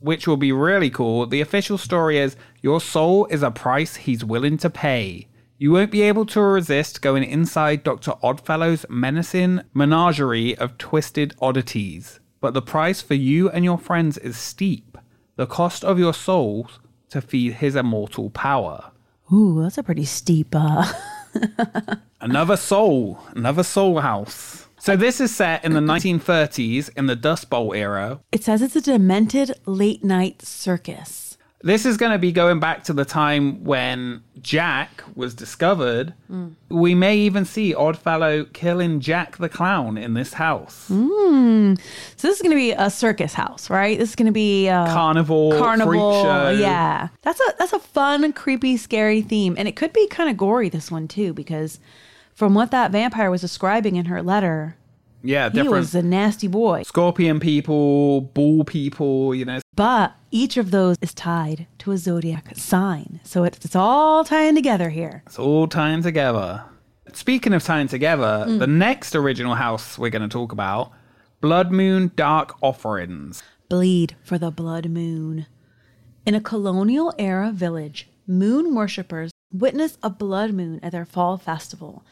which will be really cool. The official story is your soul is a price he's willing to pay. You won't be able to resist going inside Dr. Oddfellow's menacing menagerie of twisted oddities. But the price for you and your friends is steep. The cost of your souls to feed his immortal power. Ooh, that's a pretty steep. Uh... <laughs> Another soul, another soul house. So this is set in the 1930s in the Dust Bowl era. It says it's a demented late night circus. This is going to be going back to the time when Jack was discovered. We may even see Oddfellow killing Jack the Clown in this house. So this is going to be a circus house, right? This is going to be uh, Carnival, carnival. freak show. Yeah, that's a that's a fun, creepy, scary theme, and it could be kind of gory. This one too, because from what that vampire was describing in her letter, Yeah, He was a nasty boy. scorpion people, bull people, you know. But each of those is tied to a zodiac sign. So it's, it's all tying together here. It's all tying together. Speaking of tying together, Mm. the next original house we're going to talk about Blood Moon Dark Offerings. Bleed for the blood moon. In a colonial era village, moon worshippers witness a blood moon at their fall festival.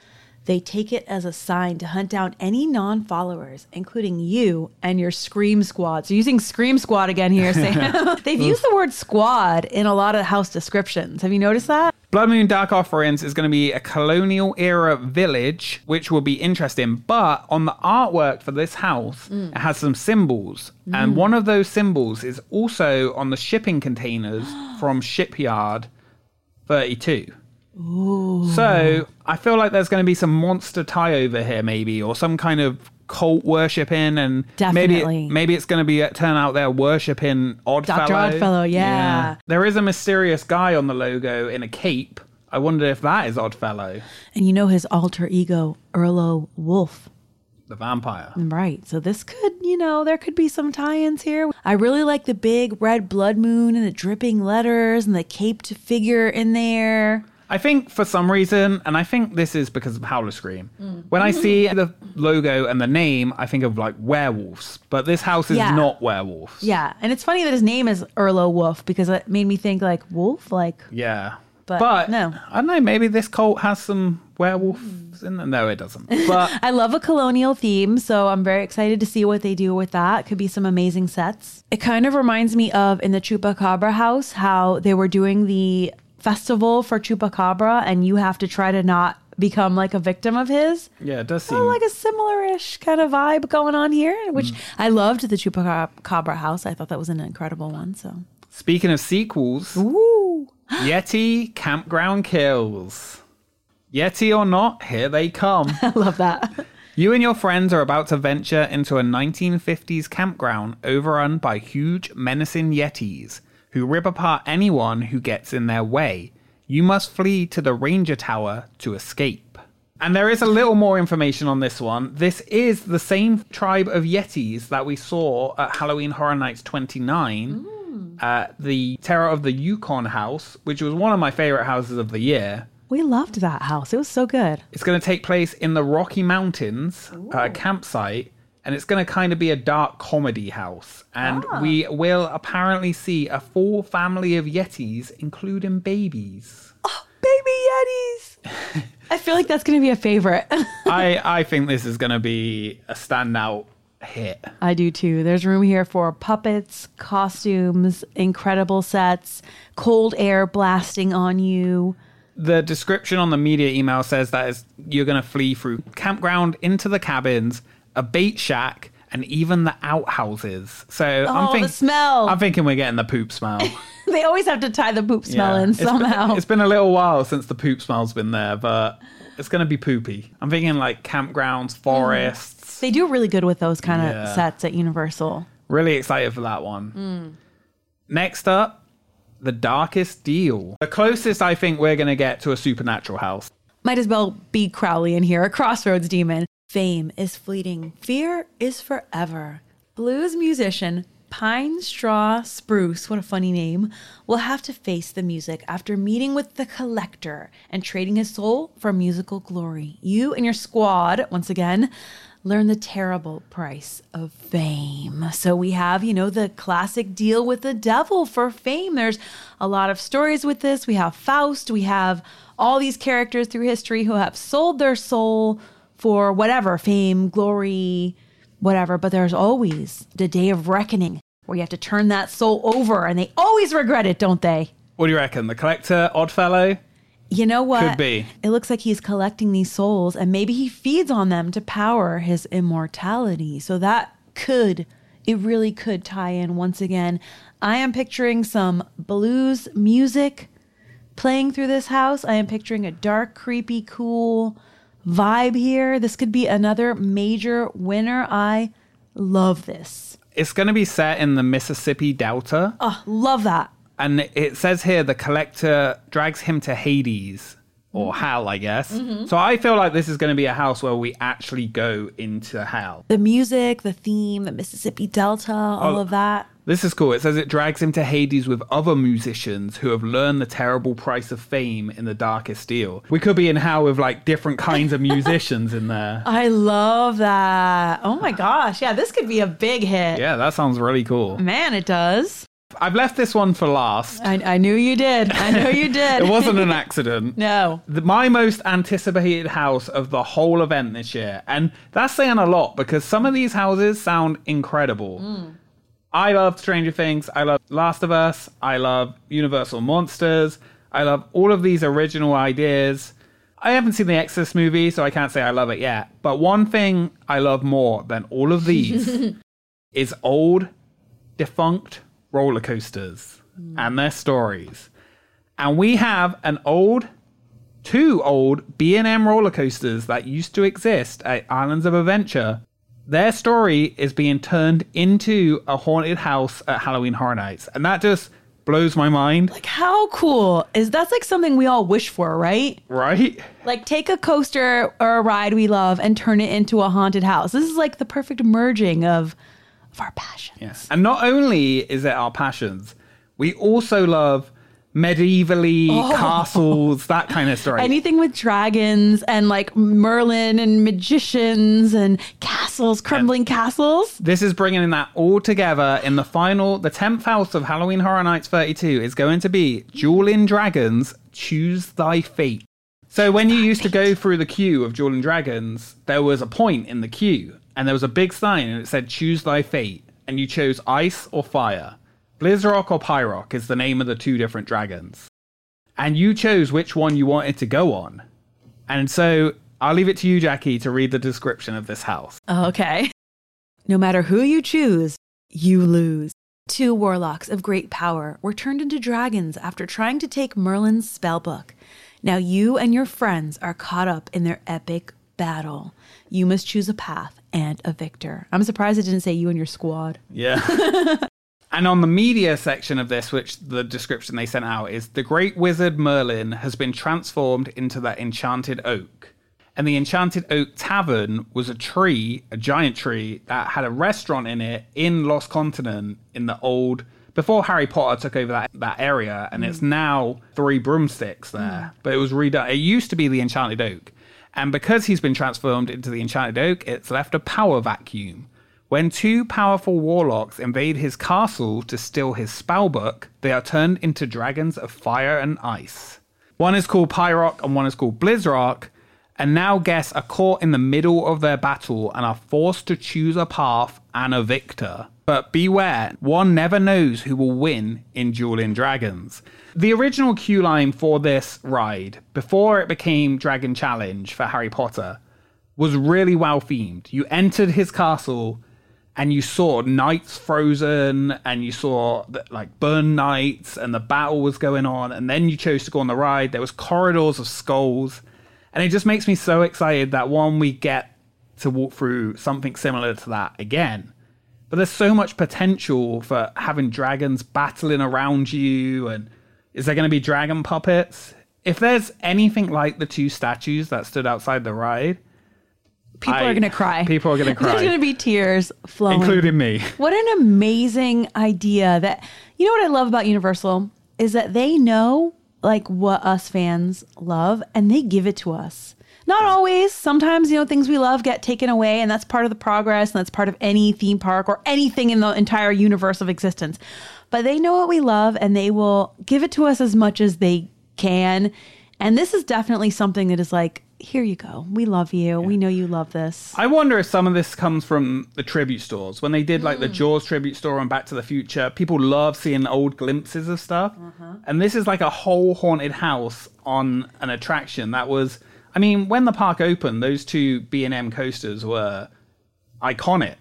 They take it as a sign to hunt down any non followers, including you and your Scream Squad. So, using Scream Squad again here, Sam. <laughs> They've used the word squad in a lot of house descriptions. Have you noticed that? Blood Moon Dark Offerings is going to be a colonial era village, which will be interesting. But on the artwork for this house, mm. it has some symbols. And mm. one of those symbols is also on the shipping containers <gasps> from Shipyard 32. So I feel like there's going to be some monster tie over here, maybe, or some kind of cult worshipping, and maybe Definitely. it, maybe it's going to be uh, turn out they're worshipping Oddfellow. Dr. Oddfellow, yeah. There is a mysterious guy on the logo in a cape. I wonder if that is Oddfellow, And you know his alter ego, Erlo Wolf. the vampire. Right. So this could, you know, there could be some tie-ins here. I really like the big red blood moon and the dripping letters and the caped figure in there. I think for some reason, and I think this is because of Howl-O-Scream, mm. when I mm-hmm. see the logo and the name, I think of like werewolves. But this house is Yeah. not werewolves. Yeah, and it's funny that his name is Erlo Wolf because it made me think like wolf, like Yeah. But no. I don't know. Maybe this cult has some werewolves in there. No, it doesn't. <laughs> But I love a colonial theme, so I'm very excited to see what they do with that. Could be some amazing sets. It kind of reminds me of in the Chupacabra house how they were doing the festival for Chupacabra, and you have to try to not become like a victim of his. yeah, it does seem. Oh, like a similar-ish kind of vibe going on here, which Mm. I loved the Chupacabra house. I thought that was an incredible one. So, Speaking of sequels, ooh, <gasps> Yeti Campground Kills. Yeti or not, here they come. <laughs> I love that. You and your friends are about to venture into a 1950s campground overrun by huge, menacing Yetis who rip apart anyone who gets in their way. You must flee to the Ranger Tower to escape. And there is a little more information on this one. This is the same tribe of Yetis that we saw at Halloween Horror Nights 29 at the Terror of the Yukon house, which was one of my favorite houses of the year. We loved that house. It was so good. It's going to take place in the Rocky Mountains uh, campsite, and it's going to kind of be a dark comedy house. And ah. we will apparently see a full family of Yetis, including babies. Oh, Baby Yetis. <laughs> I feel like that's going to be a favorite. <laughs> I, I think this is going to be a standout hit. I do too. There's room here for puppets, costumes, incredible sets, cold air blasting on you. The description on the media email says that is you're going to flee through campground into the cabins, a bait shack, and even the outhouses. So I'm Oh, thinking the smell. I'm thinking we're getting the poop smell. <laughs> They always have to tie the poop smell Yeah. in It's been- somehow. it's been a little while since the poop smell's been there, but it's going to be poopy. I'm thinking like campgrounds, mm. forests. they do really good with those kind of Yeah. sets at Universal. Really excited for that one. Mm. Next up, The Darkest Deal. The closest I think we're going to get to a supernatural house. Might as well be Crowley in here, a crossroads demon. Fame is fleeting, fear is forever. Blues musician Pine Straw Spruce, what a funny name, will have to face the music after meeting with the collector and trading his soul for musical glory. You and your squad, once again, learn the terrible price of fame. So we have, you know, the classic deal with the devil for fame. There's a lot of stories with this. We have Faust, we have all these characters through history who have sold their soul for whatever fame, glory, whatever. But there's always the day of reckoning where you have to turn that soul over and they always regret it, don't they? What do you reckon? The collector, Oddfellow? You know what? Could be. It looks like he's collecting these souls and maybe he feeds on them to power his immortality. So that could, it really could tie in once again. I am picturing some blues music playing through this house. I am picturing a dark, creepy, cool vibe here. This could be another major winner. I love this. It's going to be set in the Mississippi Delta. Oh, love that. And it says here the collector drags him to Hades, or mm-hmm. hell, I guess. Mm-hmm. So I feel like this is going to be a house where we actually go into hell. The music, the theme, the Mississippi Delta, all Oh. of that. This is cool. It says it drags him to Hades with other musicians who have learned the terrible price of fame in the darkest deal. We could be in hell with like different kinds of <laughs> musicians in there. I love that. Oh my <sighs> gosh. Yeah, this could be a big hit. Yeah, that sounds really cool. Man, it does. I've left this one for last. I, I knew you did. I know you <laughs> did. It wasn't an accident. <laughs> No. The, my most anticipated house of the whole event this year. And that's saying a lot because some of these houses sound incredible. Hmm. I love Stranger Things. I love Last of Us. I love Universal Monsters. I love all of these original ideas. I haven't seen the Exorcist movie, so I can't say I love it yet. But one thing I love more than all of these <laughs> is old, defunct roller coasters hmm. and their stories. And we have an old, two old B&M roller coasters that used to exist at Islands of Adventure. Their story is being turned into a haunted house at Halloween Horror Nights. And that just blows my mind, Like, how cool is that's like something we all wish for, right? right? Like, take a coaster or a ride we love and turn it into a haunted house. This is like the perfect merging of, of our passions. Yes. And not only is it our passions, we also love medievally oh. castles, that kind of story. <laughs> Anything with dragons and like Merlin and magicians and castles, crumbling castles. This is bringing that all together in the final, the 10th house of Halloween Horror Nights 32 is going to be Dueling Dragons, Choose Thy Fate. So when you used to go through the queue of Dueling Dragons, there was a point in the queue and there was a big sign and it said Choose Thy Fate and you chose ice or fire. Blizzrock or Pyrock is the name of the two different dragons. And you chose which one you wanted to go on. And so I'll leave it to you, Jackie, to read the description of this house. Okay. No matter who you choose, you lose. Two warlocks of great power were turned into dragons after trying to take Merlin's spellbook. Now you and your friends are caught up in their epic battle. You must choose a path and a victor. I'm surprised it didn't say you and your squad. Yeah. <laughs> and on the media section of this, which the description they sent out is the great wizard Merlin has been transformed into that enchanted oak. And the Enchanted Oak Tavern was a tree, a giant tree, that had a restaurant in it in Lost Continent in the old before Harry Potter took over that, that area, and it's mm. now three broomsticks there. Mm. But it was redone. It used to be the Enchanted Oak. And because he's been transformed into the Enchanted Oak, it's left a power vacuum. When two powerful warlocks invade his castle to steal his spellbook, they are turned into dragons of fire and ice. One is called Pyrock and one is called Blizzrock, and now guests are caught in the middle of their battle and are forced to choose a path and a victor. But beware, one never knows who will win in Dueling Dragons. The original queue line for this ride, before it became Dragon Challenge for Harry Potter, was really well themed. You entered his castle and you saw knights frozen and you saw like burn knights and the battle was going on and then you chose to go on the ride there was corridors of skulls and it just makes me so excited that one we get to walk through something similar to that again but there's so much potential for having dragons battling around you and is there going to be dragon puppets if there's anything like the two statues that stood outside the ride People I- are going to cry. people are gonna <laughs> cry. There's going to be tears flowing. including me What an amazing idea that you know what I love about Universal is that they know like what us fans love and they give it to us. Not always. Sometimes, you know, things we love get taken away and that's part of the progress and that's part of any theme park or anything in the entire universe of existence. But they know what we love and they will give it to us as much as they can. And this is definitely something that is like, here you go. We love you. We know you love this. I wonder if some of this comes from the tribute stores. When they did like the mm. Jaws tribute store and Back to the Future, people love seeing old glimpses of stuff. Uh-huh. And this is like a whole haunted house on an attraction that was I mean, when the park opened, those two B&M coasters were iconic.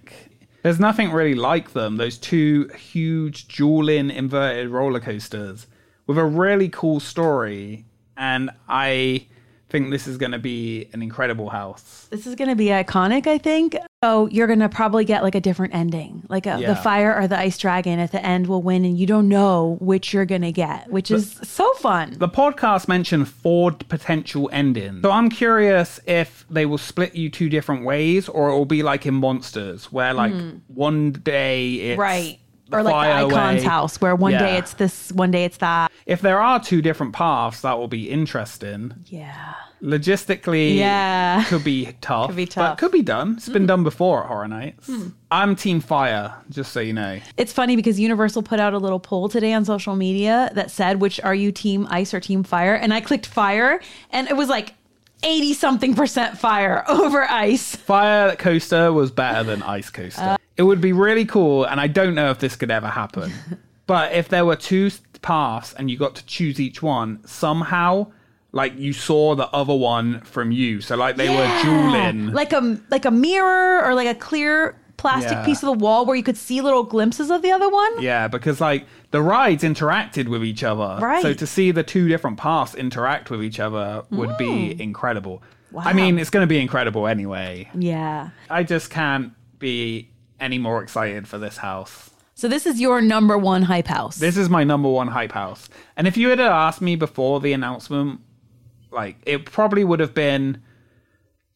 There's nothing really like them. Those two huge dueling inverted roller coasters with a really cool story and I think this is going to be an incredible house. This is going to be iconic, I think. So you're going to probably get like a different ending. Like uh, a, Yeah. the fire or the ice dragon at the end will win, and you don't know which you're going to get, which is so fun. The podcast mentioned four potential endings. So I'm curious if they will split you two different ways or it will be like in Monsters where like hmm. one day it's right. The Or like the icon's way. house, where one day it's this, one day it's that. If there are two different paths, that will be interesting. Yeah. Logistically, Yeah. could be <laughs> tough. Could be tough But could be done. It's been mm. done before at Horror Nights. Hmm. I'm Team Fire, just so you know. It's funny because Universal put out a little poll today on social media that said, which are you team ice or team fire? And I clicked fire and it was like 80 something percent fire <laughs> over ice. Fire Coaster was better than Ice Coaster. Uh, it would be really cool, and I don't know if this could ever happen. <laughs> but if there were two paths and you got to choose each one, somehow, like you saw the other one from you. So like they were dueling. Like a like a mirror or like a clear plastic Yeah. piece of the wall where you could see little glimpses of the other one. yeah, because like the rides interacted with each other. Right. So to see the two different paths interact with each other would be incredible. Wow. I Mm. Mean, it's going to be incredible anyway. Yeah. I just can't be any more excited for this house. So this is your number one hype house. This is my number one hype house. And if you had asked me before the announcement, like it probably would have been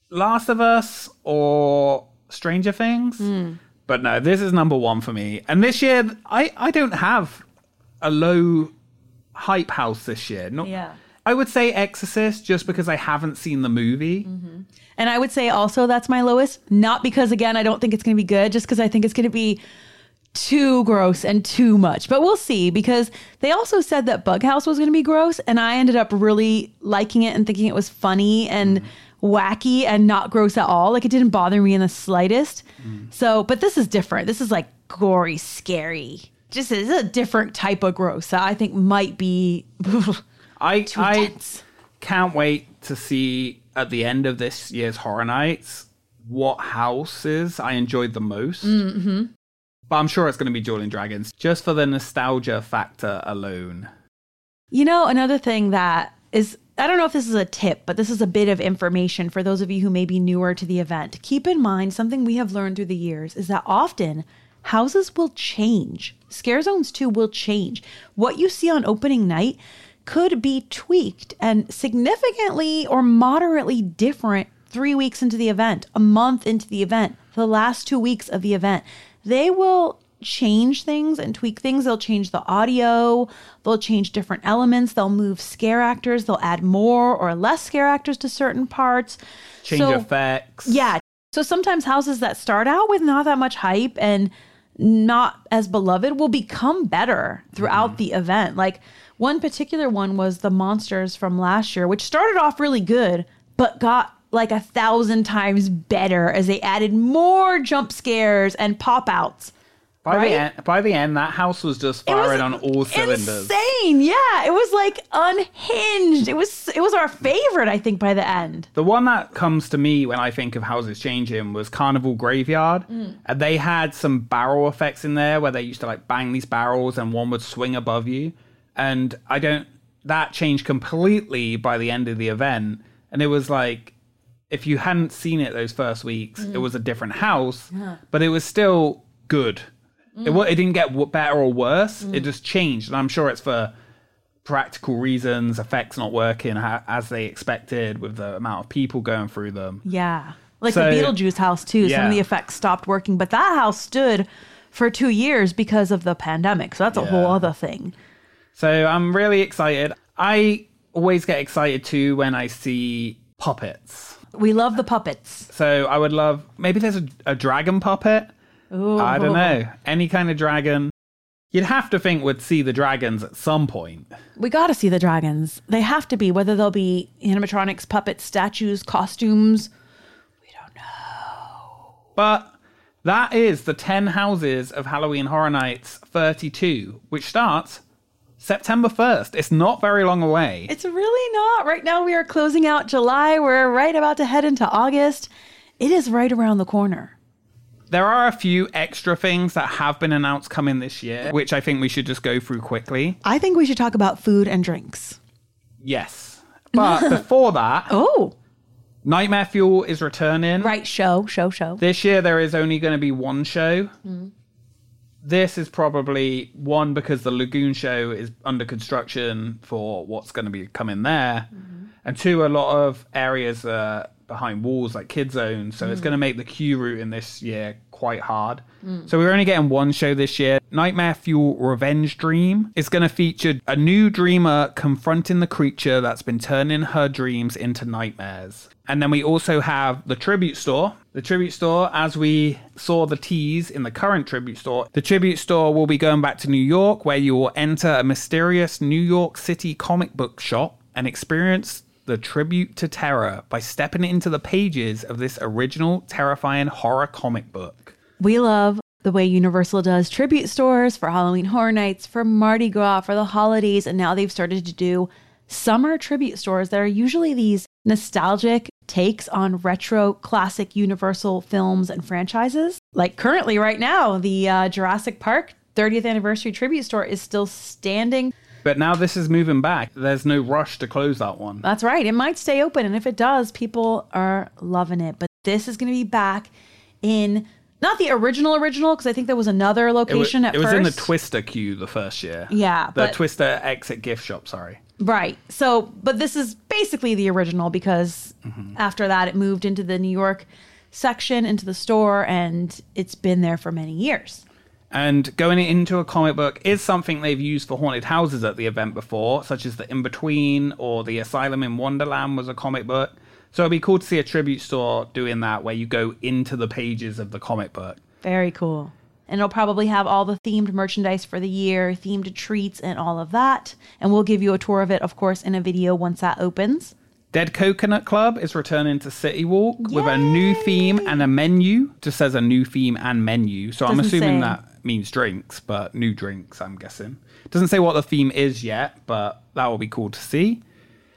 Last of Us or Stranger Things. Hmm. But no, this is number one for me. And this year, I, I don't have a low hype house this year. No, Yeah. I would say Exorcist just because I haven't seen the movie. Mm-hmm. And I would say also that's my lowest, not because again I don't think it's going to be good, just because I think it's going to be too gross and too much. But we'll see because they also said that Bug House was going to be gross, and I ended up really liking it and thinking it was funny and mm-hmm. wacky and not gross at all. Like it didn't bother me in the slightest. Mm-hmm. So, but this is different. This is like gory, scary. Just is a different type of gross that I think might be I, <laughs> I intense. can't wait to see at the end of this year's Horror Nights what houses I enjoyed the most. Mm-hmm. But I'm sure it's going to be Dueling Dragons just for the nostalgia factor alone. You know, another thing that is, I don't know if this is a tip, but this is a bit of information for those of you who may be newer to the event. Keep in mind something we have learned through the years is that often houses will change. Scare zones too will change. What you see on opening night could be tweaked and significantly or moderately different three weeks into the event, a month into the event, the last two weeks of the event. They will change things and tweak things. They'll change the audio, they'll change different elements, they'll move scare actors, they'll add more or less scare actors to certain parts. Change So- effects. yeah. So sometimes houses that start out with not that much hype and not as beloved will become better throughout mm-hmm. the event. Like one particular one was the monsters from last year, which started off really good, but got like a thousand times better as they added more jump scares and pop outs. By right? the end, by the end, that house was just It was firing on all cylinders. Insane. Yeah. It was like unhinged. It was it was our favorite, I think, by the end. The one that comes to me when I think of houses changing was Carnival Graveyard. Mm. And they had some barrel effects in there where they used to like bang these barrels and one would swing above you. And I don't, that changed completely by the end of the event. And it was like, if you hadn't seen it those first weeks, it mm. was a different house, but it was still good. It, mm. it didn't get better or worse. It mm. just changed. And I'm sure it's for practical reasons, effects not working ha- as they expected with the amount of people going through them. Yeah. Like So- the Beetlejuice house too. Some of the effects stopped working, but that house stood for two years because of the pandemic. So that's a whole other thing. So I'm really excited. I always get excited too when I see puppets. We love the puppets. So I would love maybe there's a, a dragon puppet. Ooh. I don't know. Any kind of dragon. You'd have to think we'd see the dragons at some point. We got to see the dragons. They have to be, whether they'll be animatronics, puppets, statues, costumes. We don't know. But that is the 10 houses of Halloween Horror Nights 32, which starts September 1st. It's not very long away. It's really not. Right now, we are closing out July. We're right about to head into August. It is right around the corner. There are a few extra things that have been announced coming this year, which I think we should just go through quickly. I think we should talk about food and drinks. Yes. But <laughs> before that, Oh, Nightmare Fuel is returning. right. Show, show, show. This year there is only going to be one show. Mm. This is probably one because the Lagoon show is under construction for what's going to be coming there, mm-hmm. and two, a lot of areas are behind walls like Kid Zone, so it's mm. going to make the queue route in this year quite hard. Mm. So we're only getting one show this year. Nightmare Fuel Revenge Dream is going to feature a new dreamer confronting the creature that's been turning her dreams into nightmares. And then we also have the tribute store. The tribute store, as we saw the tease in the current tribute store, the tribute store will be going back to New York, where you will enter a mysterious New York City comic book shop and experience the tribute to terror by stepping into the pages of this original terrifying horror comic book. We love the way Universal does tribute stores for Halloween Horror Nights, for Mardi Gras, for the holidays, and now they've started to do summer tribute stores that are usually these nostalgic takes on retro classic Universal films and franchises. Like currently, right now, the uh, Jurassic Park 30th anniversary tribute store is still standing. But now this is moving back. There's no rush to close that one. That's right. It might stay open. And if it does, people are loving it. But this is going to be back in not the original original, because I think there was another It wa- location at it was first. in the Twister queue the first year. Yeah, The Twister exit gift shop, sorry. Right. So, but this is basically the original because mm-hmm. after that it moved into the New York section, into the store, and it's been there for many years. And going into a comic book is something they've used for haunted houses at the event before, such as the In Between or the Asylum in Wonderland was a comic book. So it'd be cool to see a tribute store doing that where you go into the pages of the comic book. Very cool. And it'll probably have all the themed merchandise for the year, themed treats, and all of that. And we'll give you a tour of it, of course, in a video once that opens. Dead Coconut Club is returning to City Walk with a new theme and a menu. Just says a new theme and menu. So I'm assuming say. that means drinks, but new drinks, I'm guessing. Doesn't say what the theme is yet, but that will be cool to see.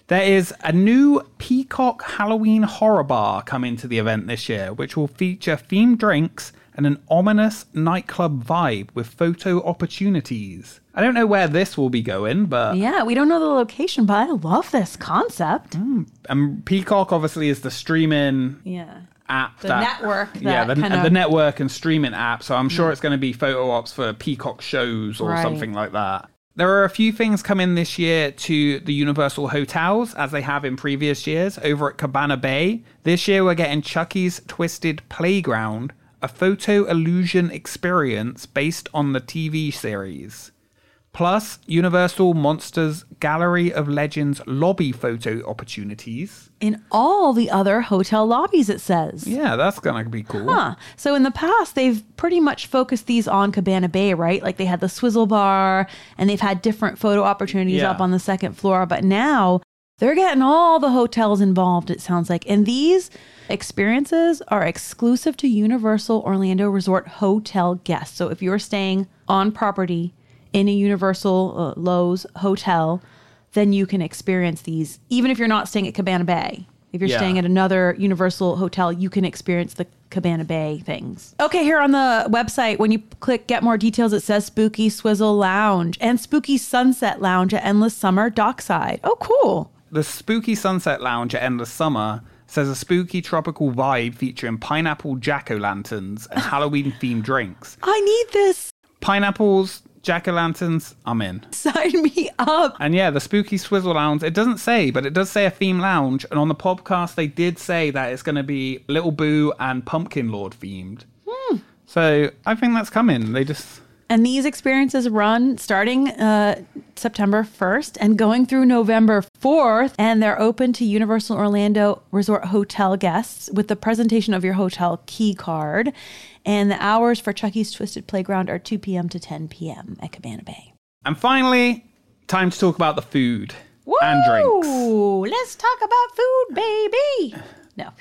There is a new Peacock Halloween horror bar coming to the event this year, which will feature themed drinks and an ominous nightclub vibe with photo opportunities. I don't know where this will be going, but Yeah, we don't know the location, but I love this concept. Mm, and Peacock obviously is the streaming Yeah. app The that, network yeah that the, kinda- the network and streaming app so i'm sure mm. it's going to be photo ops for peacock shows or Right. something like that there are a few things coming this year to the universal hotels as they have in previous years over at cabana bay this year we're getting chucky's twisted playground a photo illusion experience based on the tv series plus universal monsters gallery of legends lobby photo opportunities In all the other hotel lobbies, it says. yeah that's going to be cool Huh. So in the past, they've pretty much focused these on Cabana Bay, right? Like they had the swizzle bar and they've had different photo opportunities Yeah. up on the second floor. But now they're getting all the hotels involved, it sounds like. And these experiences are exclusive to Universal Orlando Resort hotel guests. So if you're staying on property in a Universal uh, Loews hotel, then you can experience these, even if you're not staying at Cabana Bay. If you're Yeah. staying at another Universal hotel, you can experience the Cabana Bay things. Okay, here on the website, when you click get more details, it says Spooky Swizzle Lounge and Spooky Sunset Lounge at Endless Summer Dockside. Oh, cool. The Spooky Sunset Lounge at Endless Summer says a spooky tropical vibe featuring pineapple jack o' lanterns and Halloween themed drinks. I need this. Pineapples, jack o' lanterns, I'm in. Sign me up. And yeah, the Spooky Swizzle Lounge, it doesn't say, but it does say a theme lounge. And on the podcast, they did say that it's going to be Little Boo and Pumpkin Lord themed. Hmm. So I think that's coming. They just. And these experiences run starting uh, September 1st and going through November 4th. And they're open to Universal Orlando Resort Hotel guests with the presentation of your hotel key card. And the hours for Chucky's Twisted Playground are 2 p.m. to 10 p.m. at Cabana Bay. And finally, time to talk about the food and drinks. Woo! Let's talk about food, baby. No. <laughs>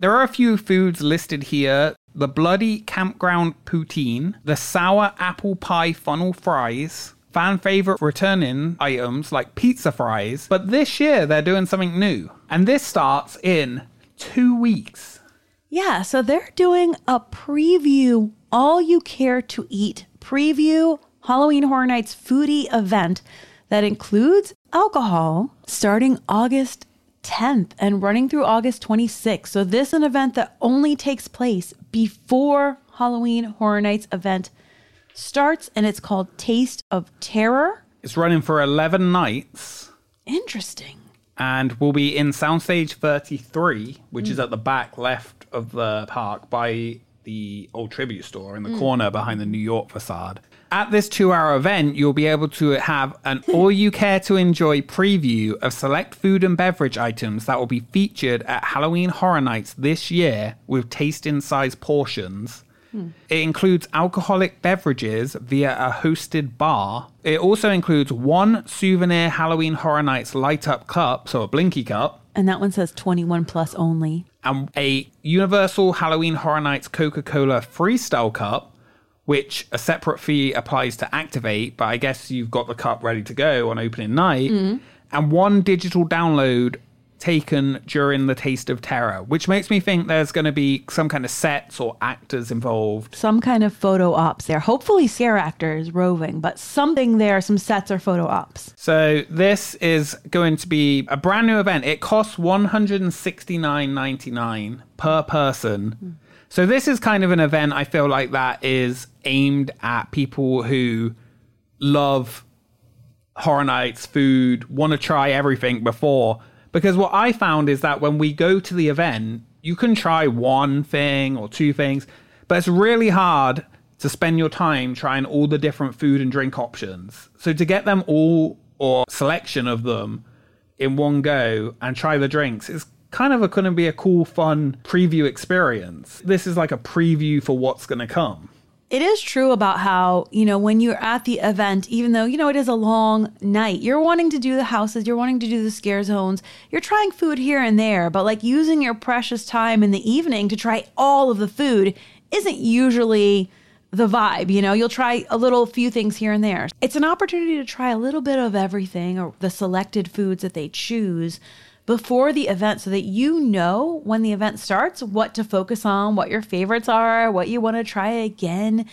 There are a few foods listed here the bloody campground poutine, the sour apple pie funnel fries, fan favorite returning items like pizza fries, but this year they're doing something new. And this starts in two weeks. Yeah, so they're doing a preview, all you care to eat preview Halloween Horror Nights foodie event that includes alcohol starting August 10th and running through August 26th. So, this is an event that only takes place before Halloween Horror Nights event starts, and it's called Taste of Terror. It's running for 11 nights Interesting. and we'll be in Soundstage 33, which is at the back left of the park by the old tribute store in the hmm. corner behind the New York facade. At this two hour event, you'll be able to have an all you care to enjoy preview of select food and beverage items that will be featured at Halloween Horror Nights this year with taste in size portions. Hmm. It includes alcoholic beverages via a hosted bar. It also includes one souvenir Halloween Horror Nights light up cup, so a blinky cup, And that one says 21 plus only. and a Universal Halloween Horror Nights Coca Cola Freestyle Cup, which a separate fee applies to activate, but I guess you've got the cup ready to go on opening night, mm. and one digital download taken during the Taste of Terror, which makes me think there's going to be some kind of sets or actors involved. Some kind of photo ops there. Hopefully, scare actors roving, but something there, some sets or photo ops. So this is going to be a brand new event. It costs one hundred and sixty nine ninety nine per person. Hmm. So this is kind of an event I feel like that is aimed at people who love horror nights, food, want to try everything before. Because what I found is that when we go to the event, you can try one thing or two things, but it's really hard to spend your time trying all the different food and drink options. So to get them all or selection of them in one go and try the drinks is kind of going to be a cool, fun preview experience. This is like a preview for what's going to come. It is true about how, you know, when you're at the event, even though, you know, it is a long night, you're wanting to do the houses, you're wanting to do the scare zones, you're trying food here and there, but like using your precious time in the evening to try all of the food isn't usually the vibe. You know, you'll try a little few things here and there. It's an opportunity to try a little bit of everything or the selected foods that they choose before the event so that you know when the event starts what to focus on, what your favorites are, what you want to try again.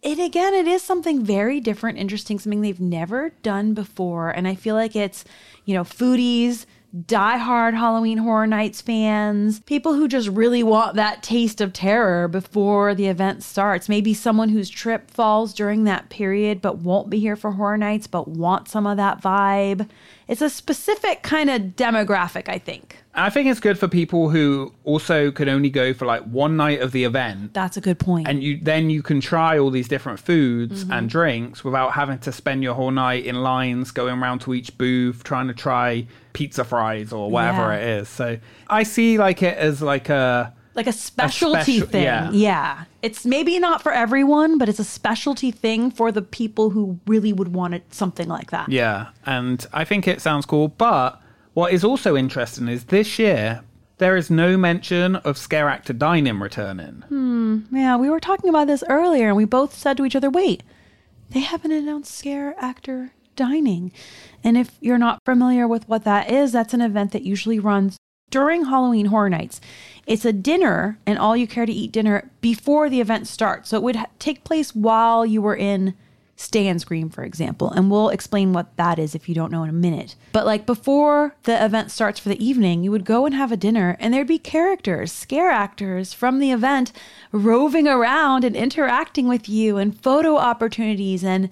It again, it is something very different, interesting, something they've never done before. And I feel like it's, you know, foodies, diehard Halloween Horror Nights fans, people who just really want that taste of terror before the event starts. Maybe someone whose trip falls during that period but won't be here for Horror Nights but want some of that vibe. It's a specific kind of demographic, I think. I think it's good for people who also could only go for like one night of the event That's a good point. and you then you can try all these different foods Mm-hmm. and drinks without having to spend your whole night in lines going around to each booth trying to try pizza fries or whatever Yeah. it is so i see like it as like a like a specialty special- thing. yeah. Yeah. It's maybe not for everyone, but it's a specialty thing for the people who really would want it, something like that. yeah and i think it sounds cool but what is also interesting is this year there is no mention of scare actor dining returning Hmm. Yeah, we were talking about this earlier and we both said to each other, wait, they haven't announced scare actor dining. And if you're not familiar with what that is, that's an event that usually runs during Halloween Horror Nights. It's a dinner and all you care to eat dinner before the event starts. So it would ha- take place while you were in Stay and Scream, for example. And we'll explain what that is if you don't know in a minute. But like before the event starts for the evening, you would go and have a dinner, and there'd be characters, scare actors from the event roving around and interacting with you, and photo opportunities. And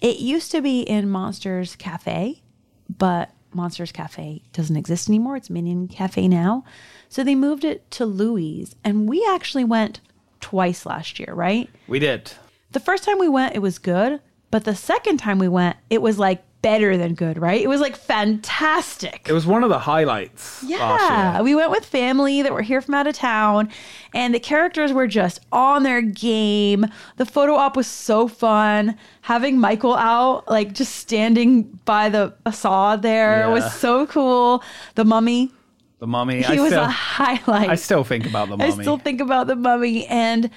it used to be in Monsters Cafe, but Monsters Cafe doesn't exist anymore. It's Minion Cafe now. So they moved it to Louie's, and we actually went twice last year, right? we did The first time we went, it was good. But the second time we went, it was like better than good, right? It was like fantastic. it was one of the highlights last Yeah, year we went with family that were here from out of town, and the characters were just on their game. The photo op was so fun. Having Michael out, like just standing by the facade there, Yeah. was so cool. The mummy, the mummy he I was still, a highlight. I still think about the mummy. I still think about the mummy and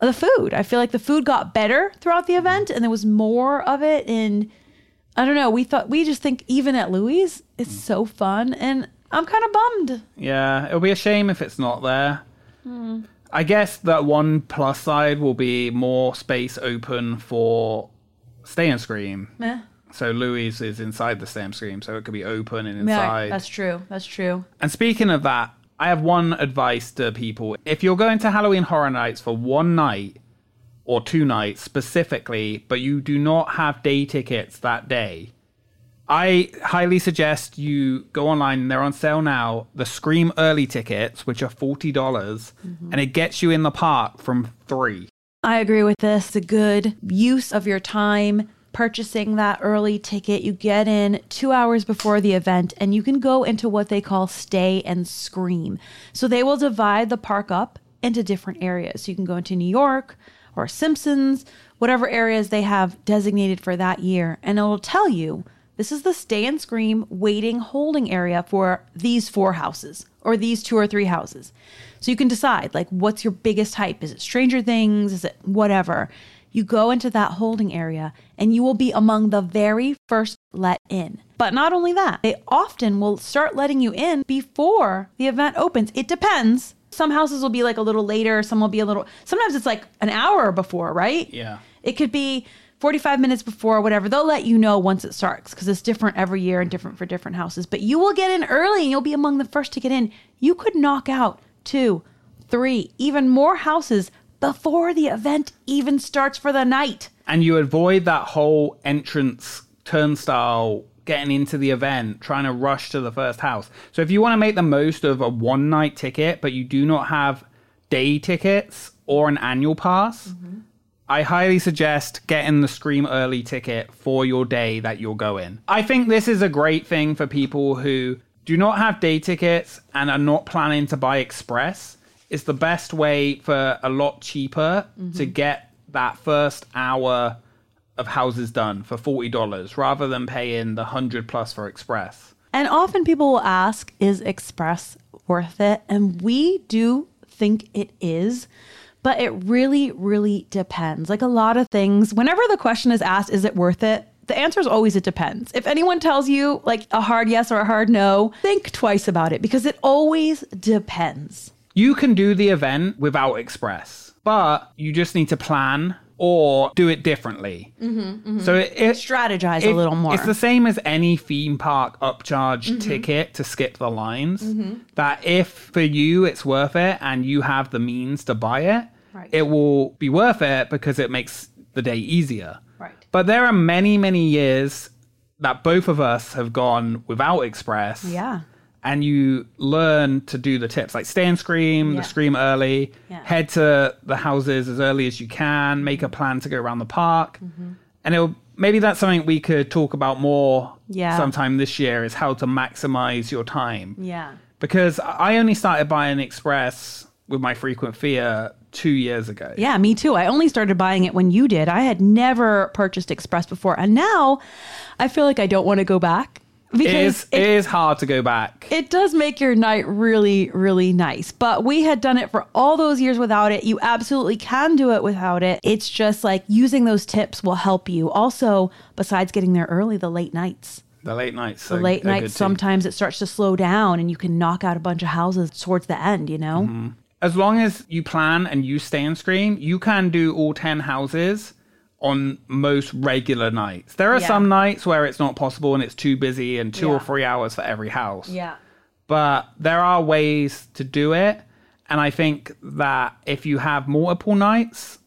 the food. I feel like the food got better throughout the event and there was more of it. And I don't know, we thought, we just think even at Louie's, it's so fun. And I'm kind of bummed. Yeah, it'll be a shame if it's not there. Hmm. I guess that one plus side will be more space open for Stay and Scream. Meh. So Louie's is inside the Stay Scream, so it could be open and inside. Yeah, inside. that's true. That's true. And speaking of that, I have one advice to people. If you're going to Halloween Horror Nights for one night or two nights specifically, but you do not have day tickets that day, I highly suggest you go online. They're on sale now. The Scream early tickets, which are $40, dollars mm-hmm. and it gets you in the park from three. I agree with this. It's a good use of your time purchasing that early ticket. You get in two hours before the event and you can go into what they call stay and scream. So they will divide the park up into different areas. So you can go into New York or Simpsons, whatever areas they have designated for that year. And it'll tell you this is the stay and scream waiting holding area for these four houses or these two or three houses. So you can decide like what's your biggest hype? Is it Stranger Things? Is it whatever? You go into that holding area and you will be among the very first let in. But not only that, they often will start letting you in before the event opens. It depends. Some houses will be like a little later, some will be a little sometimes it's like an hour before, right? Yeah. It could be 45 minutes before, whatever. They'll let you know once it starts because it's different every year and different for different houses. But you will get in early and you'll be among the first to get in. You could knock out two, three, even more houses before the event even starts for the night. and you avoid that whole entrance turnstile getting into the event trying to rush to the first house so if you want to make the most of a one night ticket but you do not have day tickets or an annual pass mm-hmm. I highly suggest getting the Scream Early ticket for your day that you'll go in. I think this is a great thing for people who do not have day tickets and are not planning to buy express. It's the best way for a lot cheaper mm-hmm. to get that first hour of houses done for $40 rather than paying the 100 plus for express. And often people will ask, is Express worth it? And we do think it is, but it really, really depends. Like a lot of things, whenever the question is asked, is it worth it? The answer is always it depends. If anyone tells you like a hard yes or a hard no, think twice about it because it always depends. You can do the event without Express, but you just need to plan or do it differently. Mm-hmm, mm-hmm. So it, it Strategize a little more. It's the same as any theme park upcharge mm-hmm. ticket to skip the lines. That if for you it's worth it and you have the means to buy it, Right. it will be worth it because it makes the day easier. Right. But there are many, many years that both of us have gone without Express Yeah. And you learn to do the tips like stay and scream, Yeah. the scream early, Yeah. head to the houses as early as you can, make a plan to go around the park. Mm-hmm. And it'll maybe that's something we could talk about more Yeah. sometime this year is how to maximize your time. Yeah. Because I only started buying Express with my frequent fear two years ago. Yeah, me too. I only started buying it when you did. I had never purchased Express before. And now I feel like I don't want to go back It because is, it, it is hard to go back. it does make your night really, really nice. But we had done it for all those years without it. You absolutely can do it without it. It's just like using those tips will help you. Also, besides getting there early, the late nights. the late nights. The late nights, sometimes it starts to slow down and you can knock out a bunch of houses towards the end, you know? Mm-hmm. as long as you plan and you stay and scream, you can do all 10 houses on most regular nights. There are Yeah. some nights where it's not possible and it's too busy and two Yeah. or three hours for every house. Yeah. But there are ways to do it. And I think that if you have multiple nights,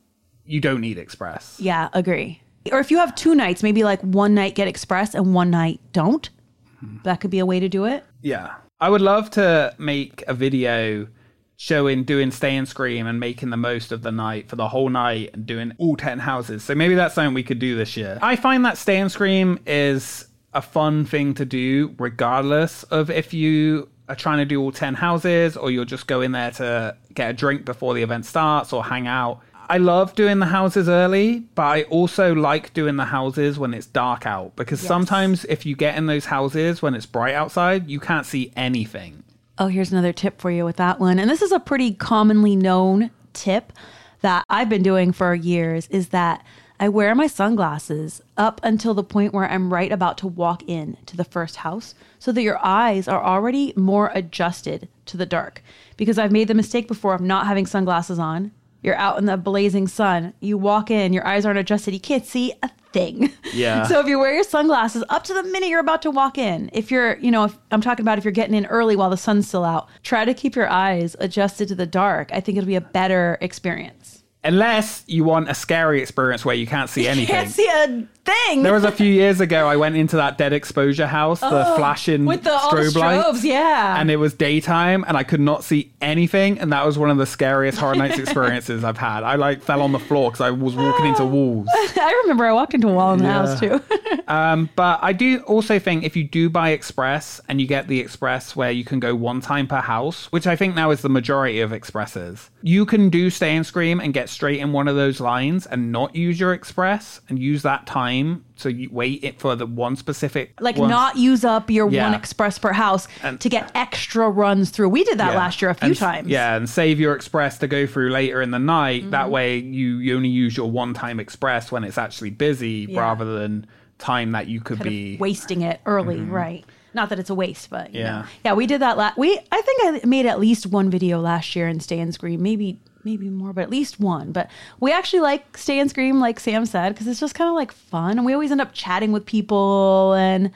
you don't need Express. Yeah, agree. Or if you have two nights, maybe like one night get express and one night don't. Hmm. That could be a way to do it. Yeah. I would love to make a video showing doing stay and scream and making the most of the night for the whole night and doing all 10 houses. So maybe that's something we could do this year. I find that stay and scream is a fun thing to do regardless of if you are trying to do all 10 houses or you're just going there to get a drink before the event starts or hang out. I love doing the houses early, but I also like doing the houses when it's dark out because Yes. sometimes if you get in those houses when it's bright outside, you can't see anything. Oh, here's another tip for you with that one. And this is a pretty commonly known tip that I've been doing for years is that I wear my sunglasses up until the point where I'm right about to walk in to the first house so that your eyes are already more adjusted to the dark. Because I've made the mistake before of not having sunglasses on, You're out in the blazing sun. You walk in, your eyes aren't adjusted. You can't see a thing. Yeah. <laughs> so if you wear your sunglasses up to the minute you're about to walk in, if you're, you know, if I'm talking about if you're getting in early while the sun's still out, try to keep your eyes adjusted to the dark. I think it'll be a better experience. Unless you want a scary experience where you can't see <laughs> anything. Can't see a thing. There was a few years ago, I went into that dead exposure house, the flashing Oh, with the the strobe lights. strobes, yeah. And it was daytime, and I could not see anything, and that was one of the scariest Horror Nights <laughs> experiences I've had. I like fell on the floor because I was walking into walls. <laughs> I remember I walked into a wall in the house too. Um, but I do also think if you do buy Express and you get the Express where you can go one time per house, which I think now is the majority of Expresses, you can do Stay and Scream and get straight in one of those lines and not use your Express and use that time. So you wait it for the one specific, like one- not use up your Yeah. one express per house And- to get extra runs through. We did that Yeah. last year a few And- times. Yeah, and save your express to go through later in the night. Mm-hmm. That way, you, you only use your one time express when it's actually busy Yeah. rather than time that you could Kind be. wasting it early, right? Not that it's a waste, but you Yeah. know. yeah, we did that. last. we I think I made at least one video last year in Stay and Scream, maybe maybe more, but at least one. But we actually like Stay and Scream, like Sam said, because it's just kind of like fun, and we always end up chatting with people, and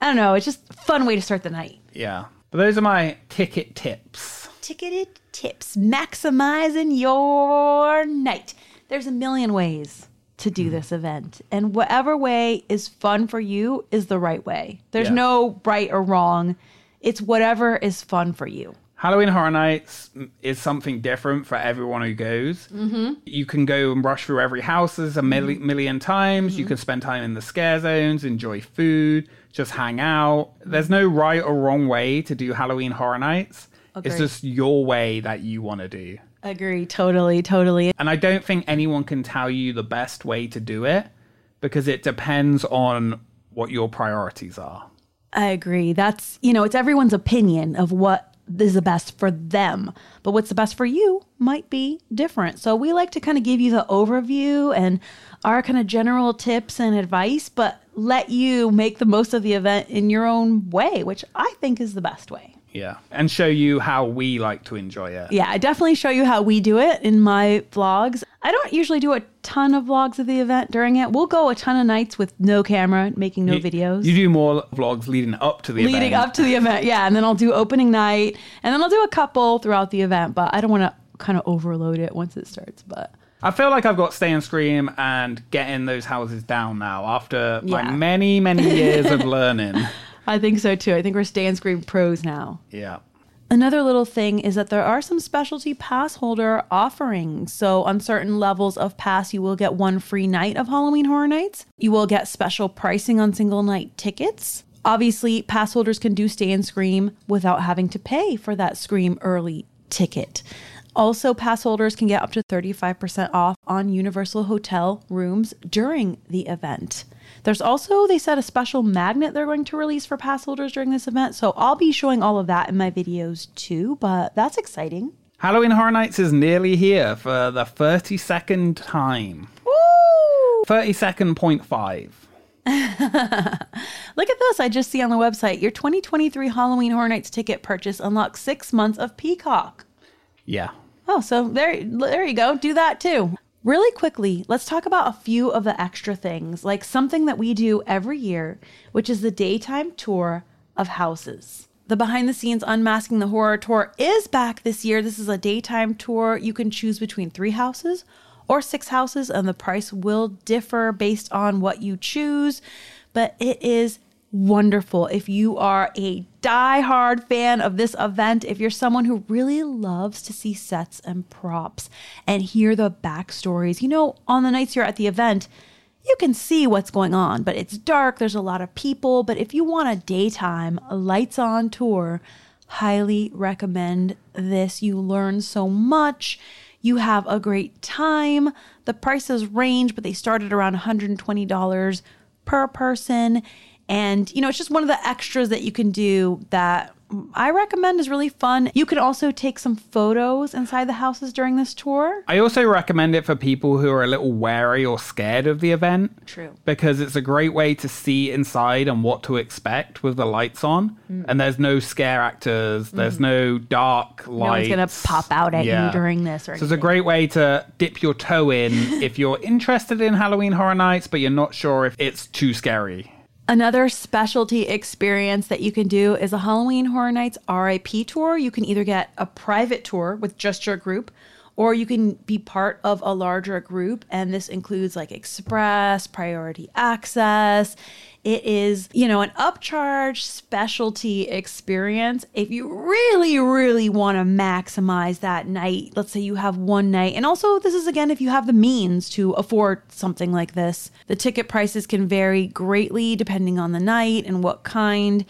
I don't know, it's just a fun way to start the night. Yeah. But those are my ticket tips. ticketed tips maximizing your night there's a million ways to do mm-hmm. this event and whatever way is fun for you is the right way there's Yeah. no right or wrong it's whatever is fun for you Halloween Horror Nights is something different for everyone who goes. Mm-hmm. You can go and rush through every house a milli- Mm-hmm. million times. You can spend time in the scare zones, enjoy food, just hang out. There's no right or wrong way to do Halloween Horror Nights. It's just your way that you want to do. agree totally totally And I don't think anyone can tell you the best way to do it because it depends on what your priorities are. I agree. That's, you know, it's everyone's opinion of what is the best for them. But what's the best for you might be different. So we like to kind of give you the overview and our kind of general tips and advice, but let you make the most of the event in your own way, which I think is the best way. Yeah. And show you how we like to enjoy it. Yeah, I definitely show you how we do it in my vlogs. I don't usually do a ton of vlogs of the event during it. We'll go a ton of nights with no camera, making no You- videos. You do more vlogs leading up to the leading event. up to the event. Yeah. And then I'll do opening night and then I'll do a couple throughout the event, but I don't want to kind of overload it once it starts. But I feel like I've got Stay and Scream and getting those houses down now after my Yeah. many, many years of <laughs> learning. I think so too. I think we're Stay and Scream pros now. Yeah. Another little thing is that there are some specialty pass holder offerings. So, on certain levels of pass, you will get one free night of Halloween Horror Nights. You will get special pricing on single night tickets. Obviously, pass holders can do Stay and Scream without having to pay for that Scream early ticket. Also, pass holders can get up to 35% off on Universal Hotel rooms during the event. There's also, they said, a special magnet they're going to release for pass holders during this event. So I'll be showing all of that in my videos too, but that's exciting. Halloween Horror Nights is nearly here for the 32nd time. Woo! 32nd point five. <laughs> Look at this. I just see on the website your 2023 Halloween Horror Nights ticket purchase unlocks six months of Peacock. Yeah. Oh, so there, there you go. Do that too. Really quickly, let's talk about a few of the extra things, like something that we do every year, which is the daytime tour of houses. The behind the scenes Unmasking the Horror tour is back this year. This is a daytime tour. You can choose between three houses or six houses, and the price will differ based on what you choose, but it is wonderful. If you are a die-hard fan of this event, if you're someone who really loves to see sets and props and hear the backstories, you know, on the nights you're at the event, you can see what's going on, but it's dark, there's a lot of people. But if you want a daytime, lights on tour, highly recommend this. You learn so much. You have a great time. The prices range, but they start at around $120 per person. And, you know, it's just one of the extras that you can do that I recommend is really fun. You can also take some photos inside the houses during this tour. I also recommend it for people who are a little wary or scared of the event. True. Because it's a great way to see inside and what to expect with the lights on. Mm. And there's no scare actors, there's no dark No lights. one's gonna pop out at Yeah. you during this or So it's a great way to dip your toe in <laughs> if you're interested in Halloween Horror Nights, but you're not sure if it's too scary. Another specialty experience that you can do is a Halloween Horror Nights RIP tour. You can either get a private tour with just your group, or you can be part of a larger group. And this includes like express, priority access. It is, you know, an upcharge specialty experience. If you really, really want to maximize that night, let's say you have one night. And also, this is again, if you have the means to afford something like this, the ticket prices can vary greatly depending on the night and what kind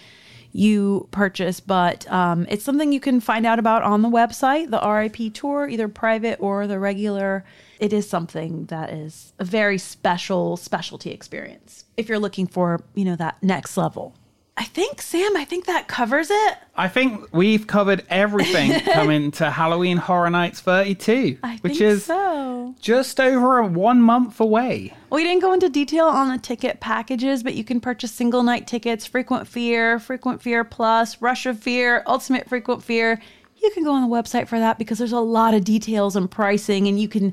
you purchase, but um, it's something you can find out about on the website, the RIP tour, either private or the regular. It is something that is a very special specialty experience if you're looking for, you know, that next level. I think, Sam, I think that covers it. I think we've covered everything <laughs> coming to Halloween Horror Nights 32, I which is so. just over one month away. We didn't go into detail on the ticket packages, but you can purchase single night tickets, Frequent Fear, Frequent Fear Plus, Rush of Fear, Ultimate Frequent Fear. You can go on the website for that because there's a lot of details and pricing and you can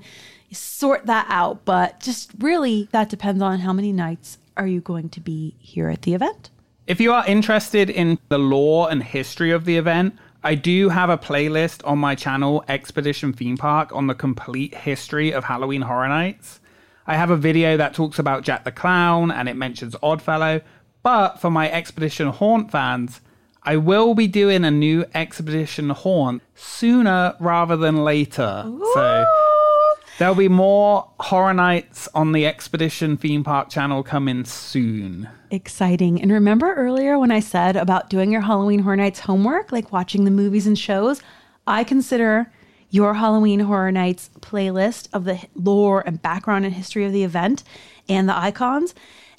sort that out. But just really, that depends on how many nights are you going to be here at the event. If you are interested in the lore and history of the event, I do have a playlist on my channel, Expedition Theme Park, on the complete history of Halloween Horror Nights. I have a video that talks about Jack the Clown and it mentions Oddfellow, but for my Expedition Haunt fans, I will be doing a new Expedition Haunt sooner rather than later. So there'll be more Horror Nights on the Expedition Theme Park channel coming soon. Exciting. And remember earlier when I said about doing your Halloween Horror Nights homework, like watching the movies and shows? I consider your Halloween Horror Nights playlist of the lore and background and history of the event and the icons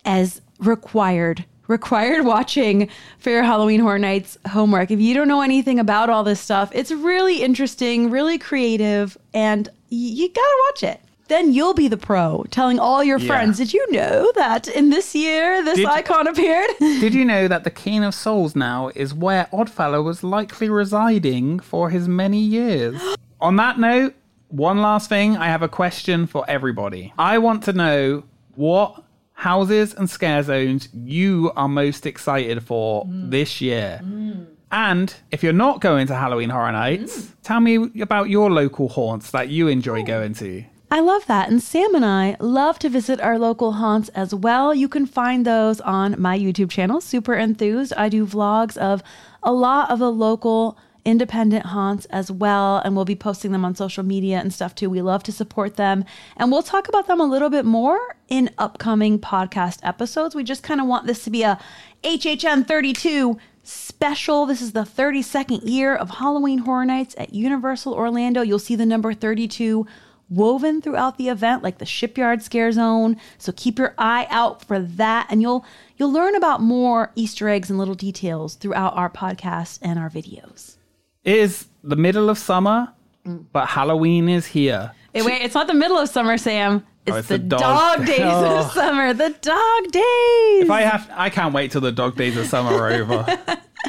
as required. Required watching for your Halloween Horror Nights homework. If you don't know anything about all this stuff, it's really interesting, really creative, and you gotta watch it. Then you'll be the pro telling all your Yeah. friends, Did you know that in this year this Did- icon appeared? <laughs> Did you know that the King of Souls now is where Oddfellow was likely residing for his many years? <gasps> On that note, one last thing, I have a question for everybody. I want to know what houses and scare zones you are most excited for mm. this year. Mm. And if you're not going to Halloween Horror Nights, mm. tell me about your local haunts that you enjoy going to. I love that. And Sam and I love to visit our local haunts as well. You can find those on my YouTube channel, Super Enthused. I do vlogs of a lot of the local independent haunts as well. And we'll be posting them on social media and stuff too. We love to support them. And we'll talk about them a little bit more in upcoming podcast episodes. We just kind of want this to be a HHN 32 special. This is the 32nd year of Halloween Horror Nights at Universal Orlando. You'll see the number 32 woven throughout the event like the shipyard scare zone so keep your eye out for that and you'll you'll learn about more easter eggs and little details throughout our podcast and our videos It is the middle of summer, mm. but Halloween is here. Hey, wait it's not the middle of summer sam it's, Oh, it's the, the dog, dog- days Oh. of summer the dog days If I have, I can't wait till the dog days of summer are over.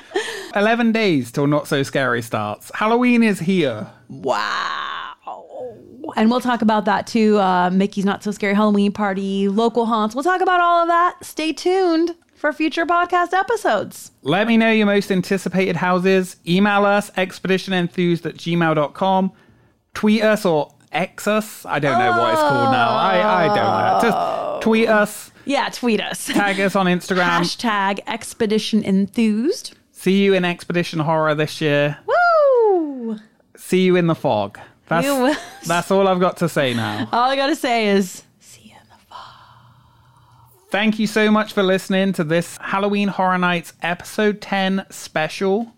<laughs> Eleven days till not so scary starts. Halloween is here. Wow. And we'll talk about that too. Uh, Mickey's Not So Scary Halloween Party, local haunts. We'll talk about all of that. Stay tuned for future podcast episodes. Let me know your most anticipated houses. Email us expeditionenthused at gmail.com. Tweet us or X us. I don't know what it's called now. I, I don't know. Just tweet us, Yeah, tweet us. tag us on Instagram. Hashtag Expedition Enthused. See you in Expedition Horror this year. Woo! See you in the fog. That's, that's all I've got to say now. <laughs> All I gotta say is, see you in the fall. Thank you so much for listening to this Halloween Horror Nights episode 10 special.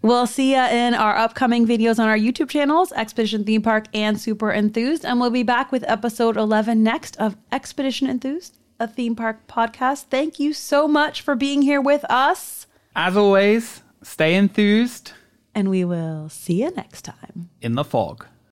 We'll see you in our upcoming videos on our YouTube channels, Expedition Theme Park and Super Enthused. And we'll be back with episode 11 next of Expedition Enthused, a theme park podcast. Thank you so much for being here with us. As always, stay enthused And we will see you next time. in the fog.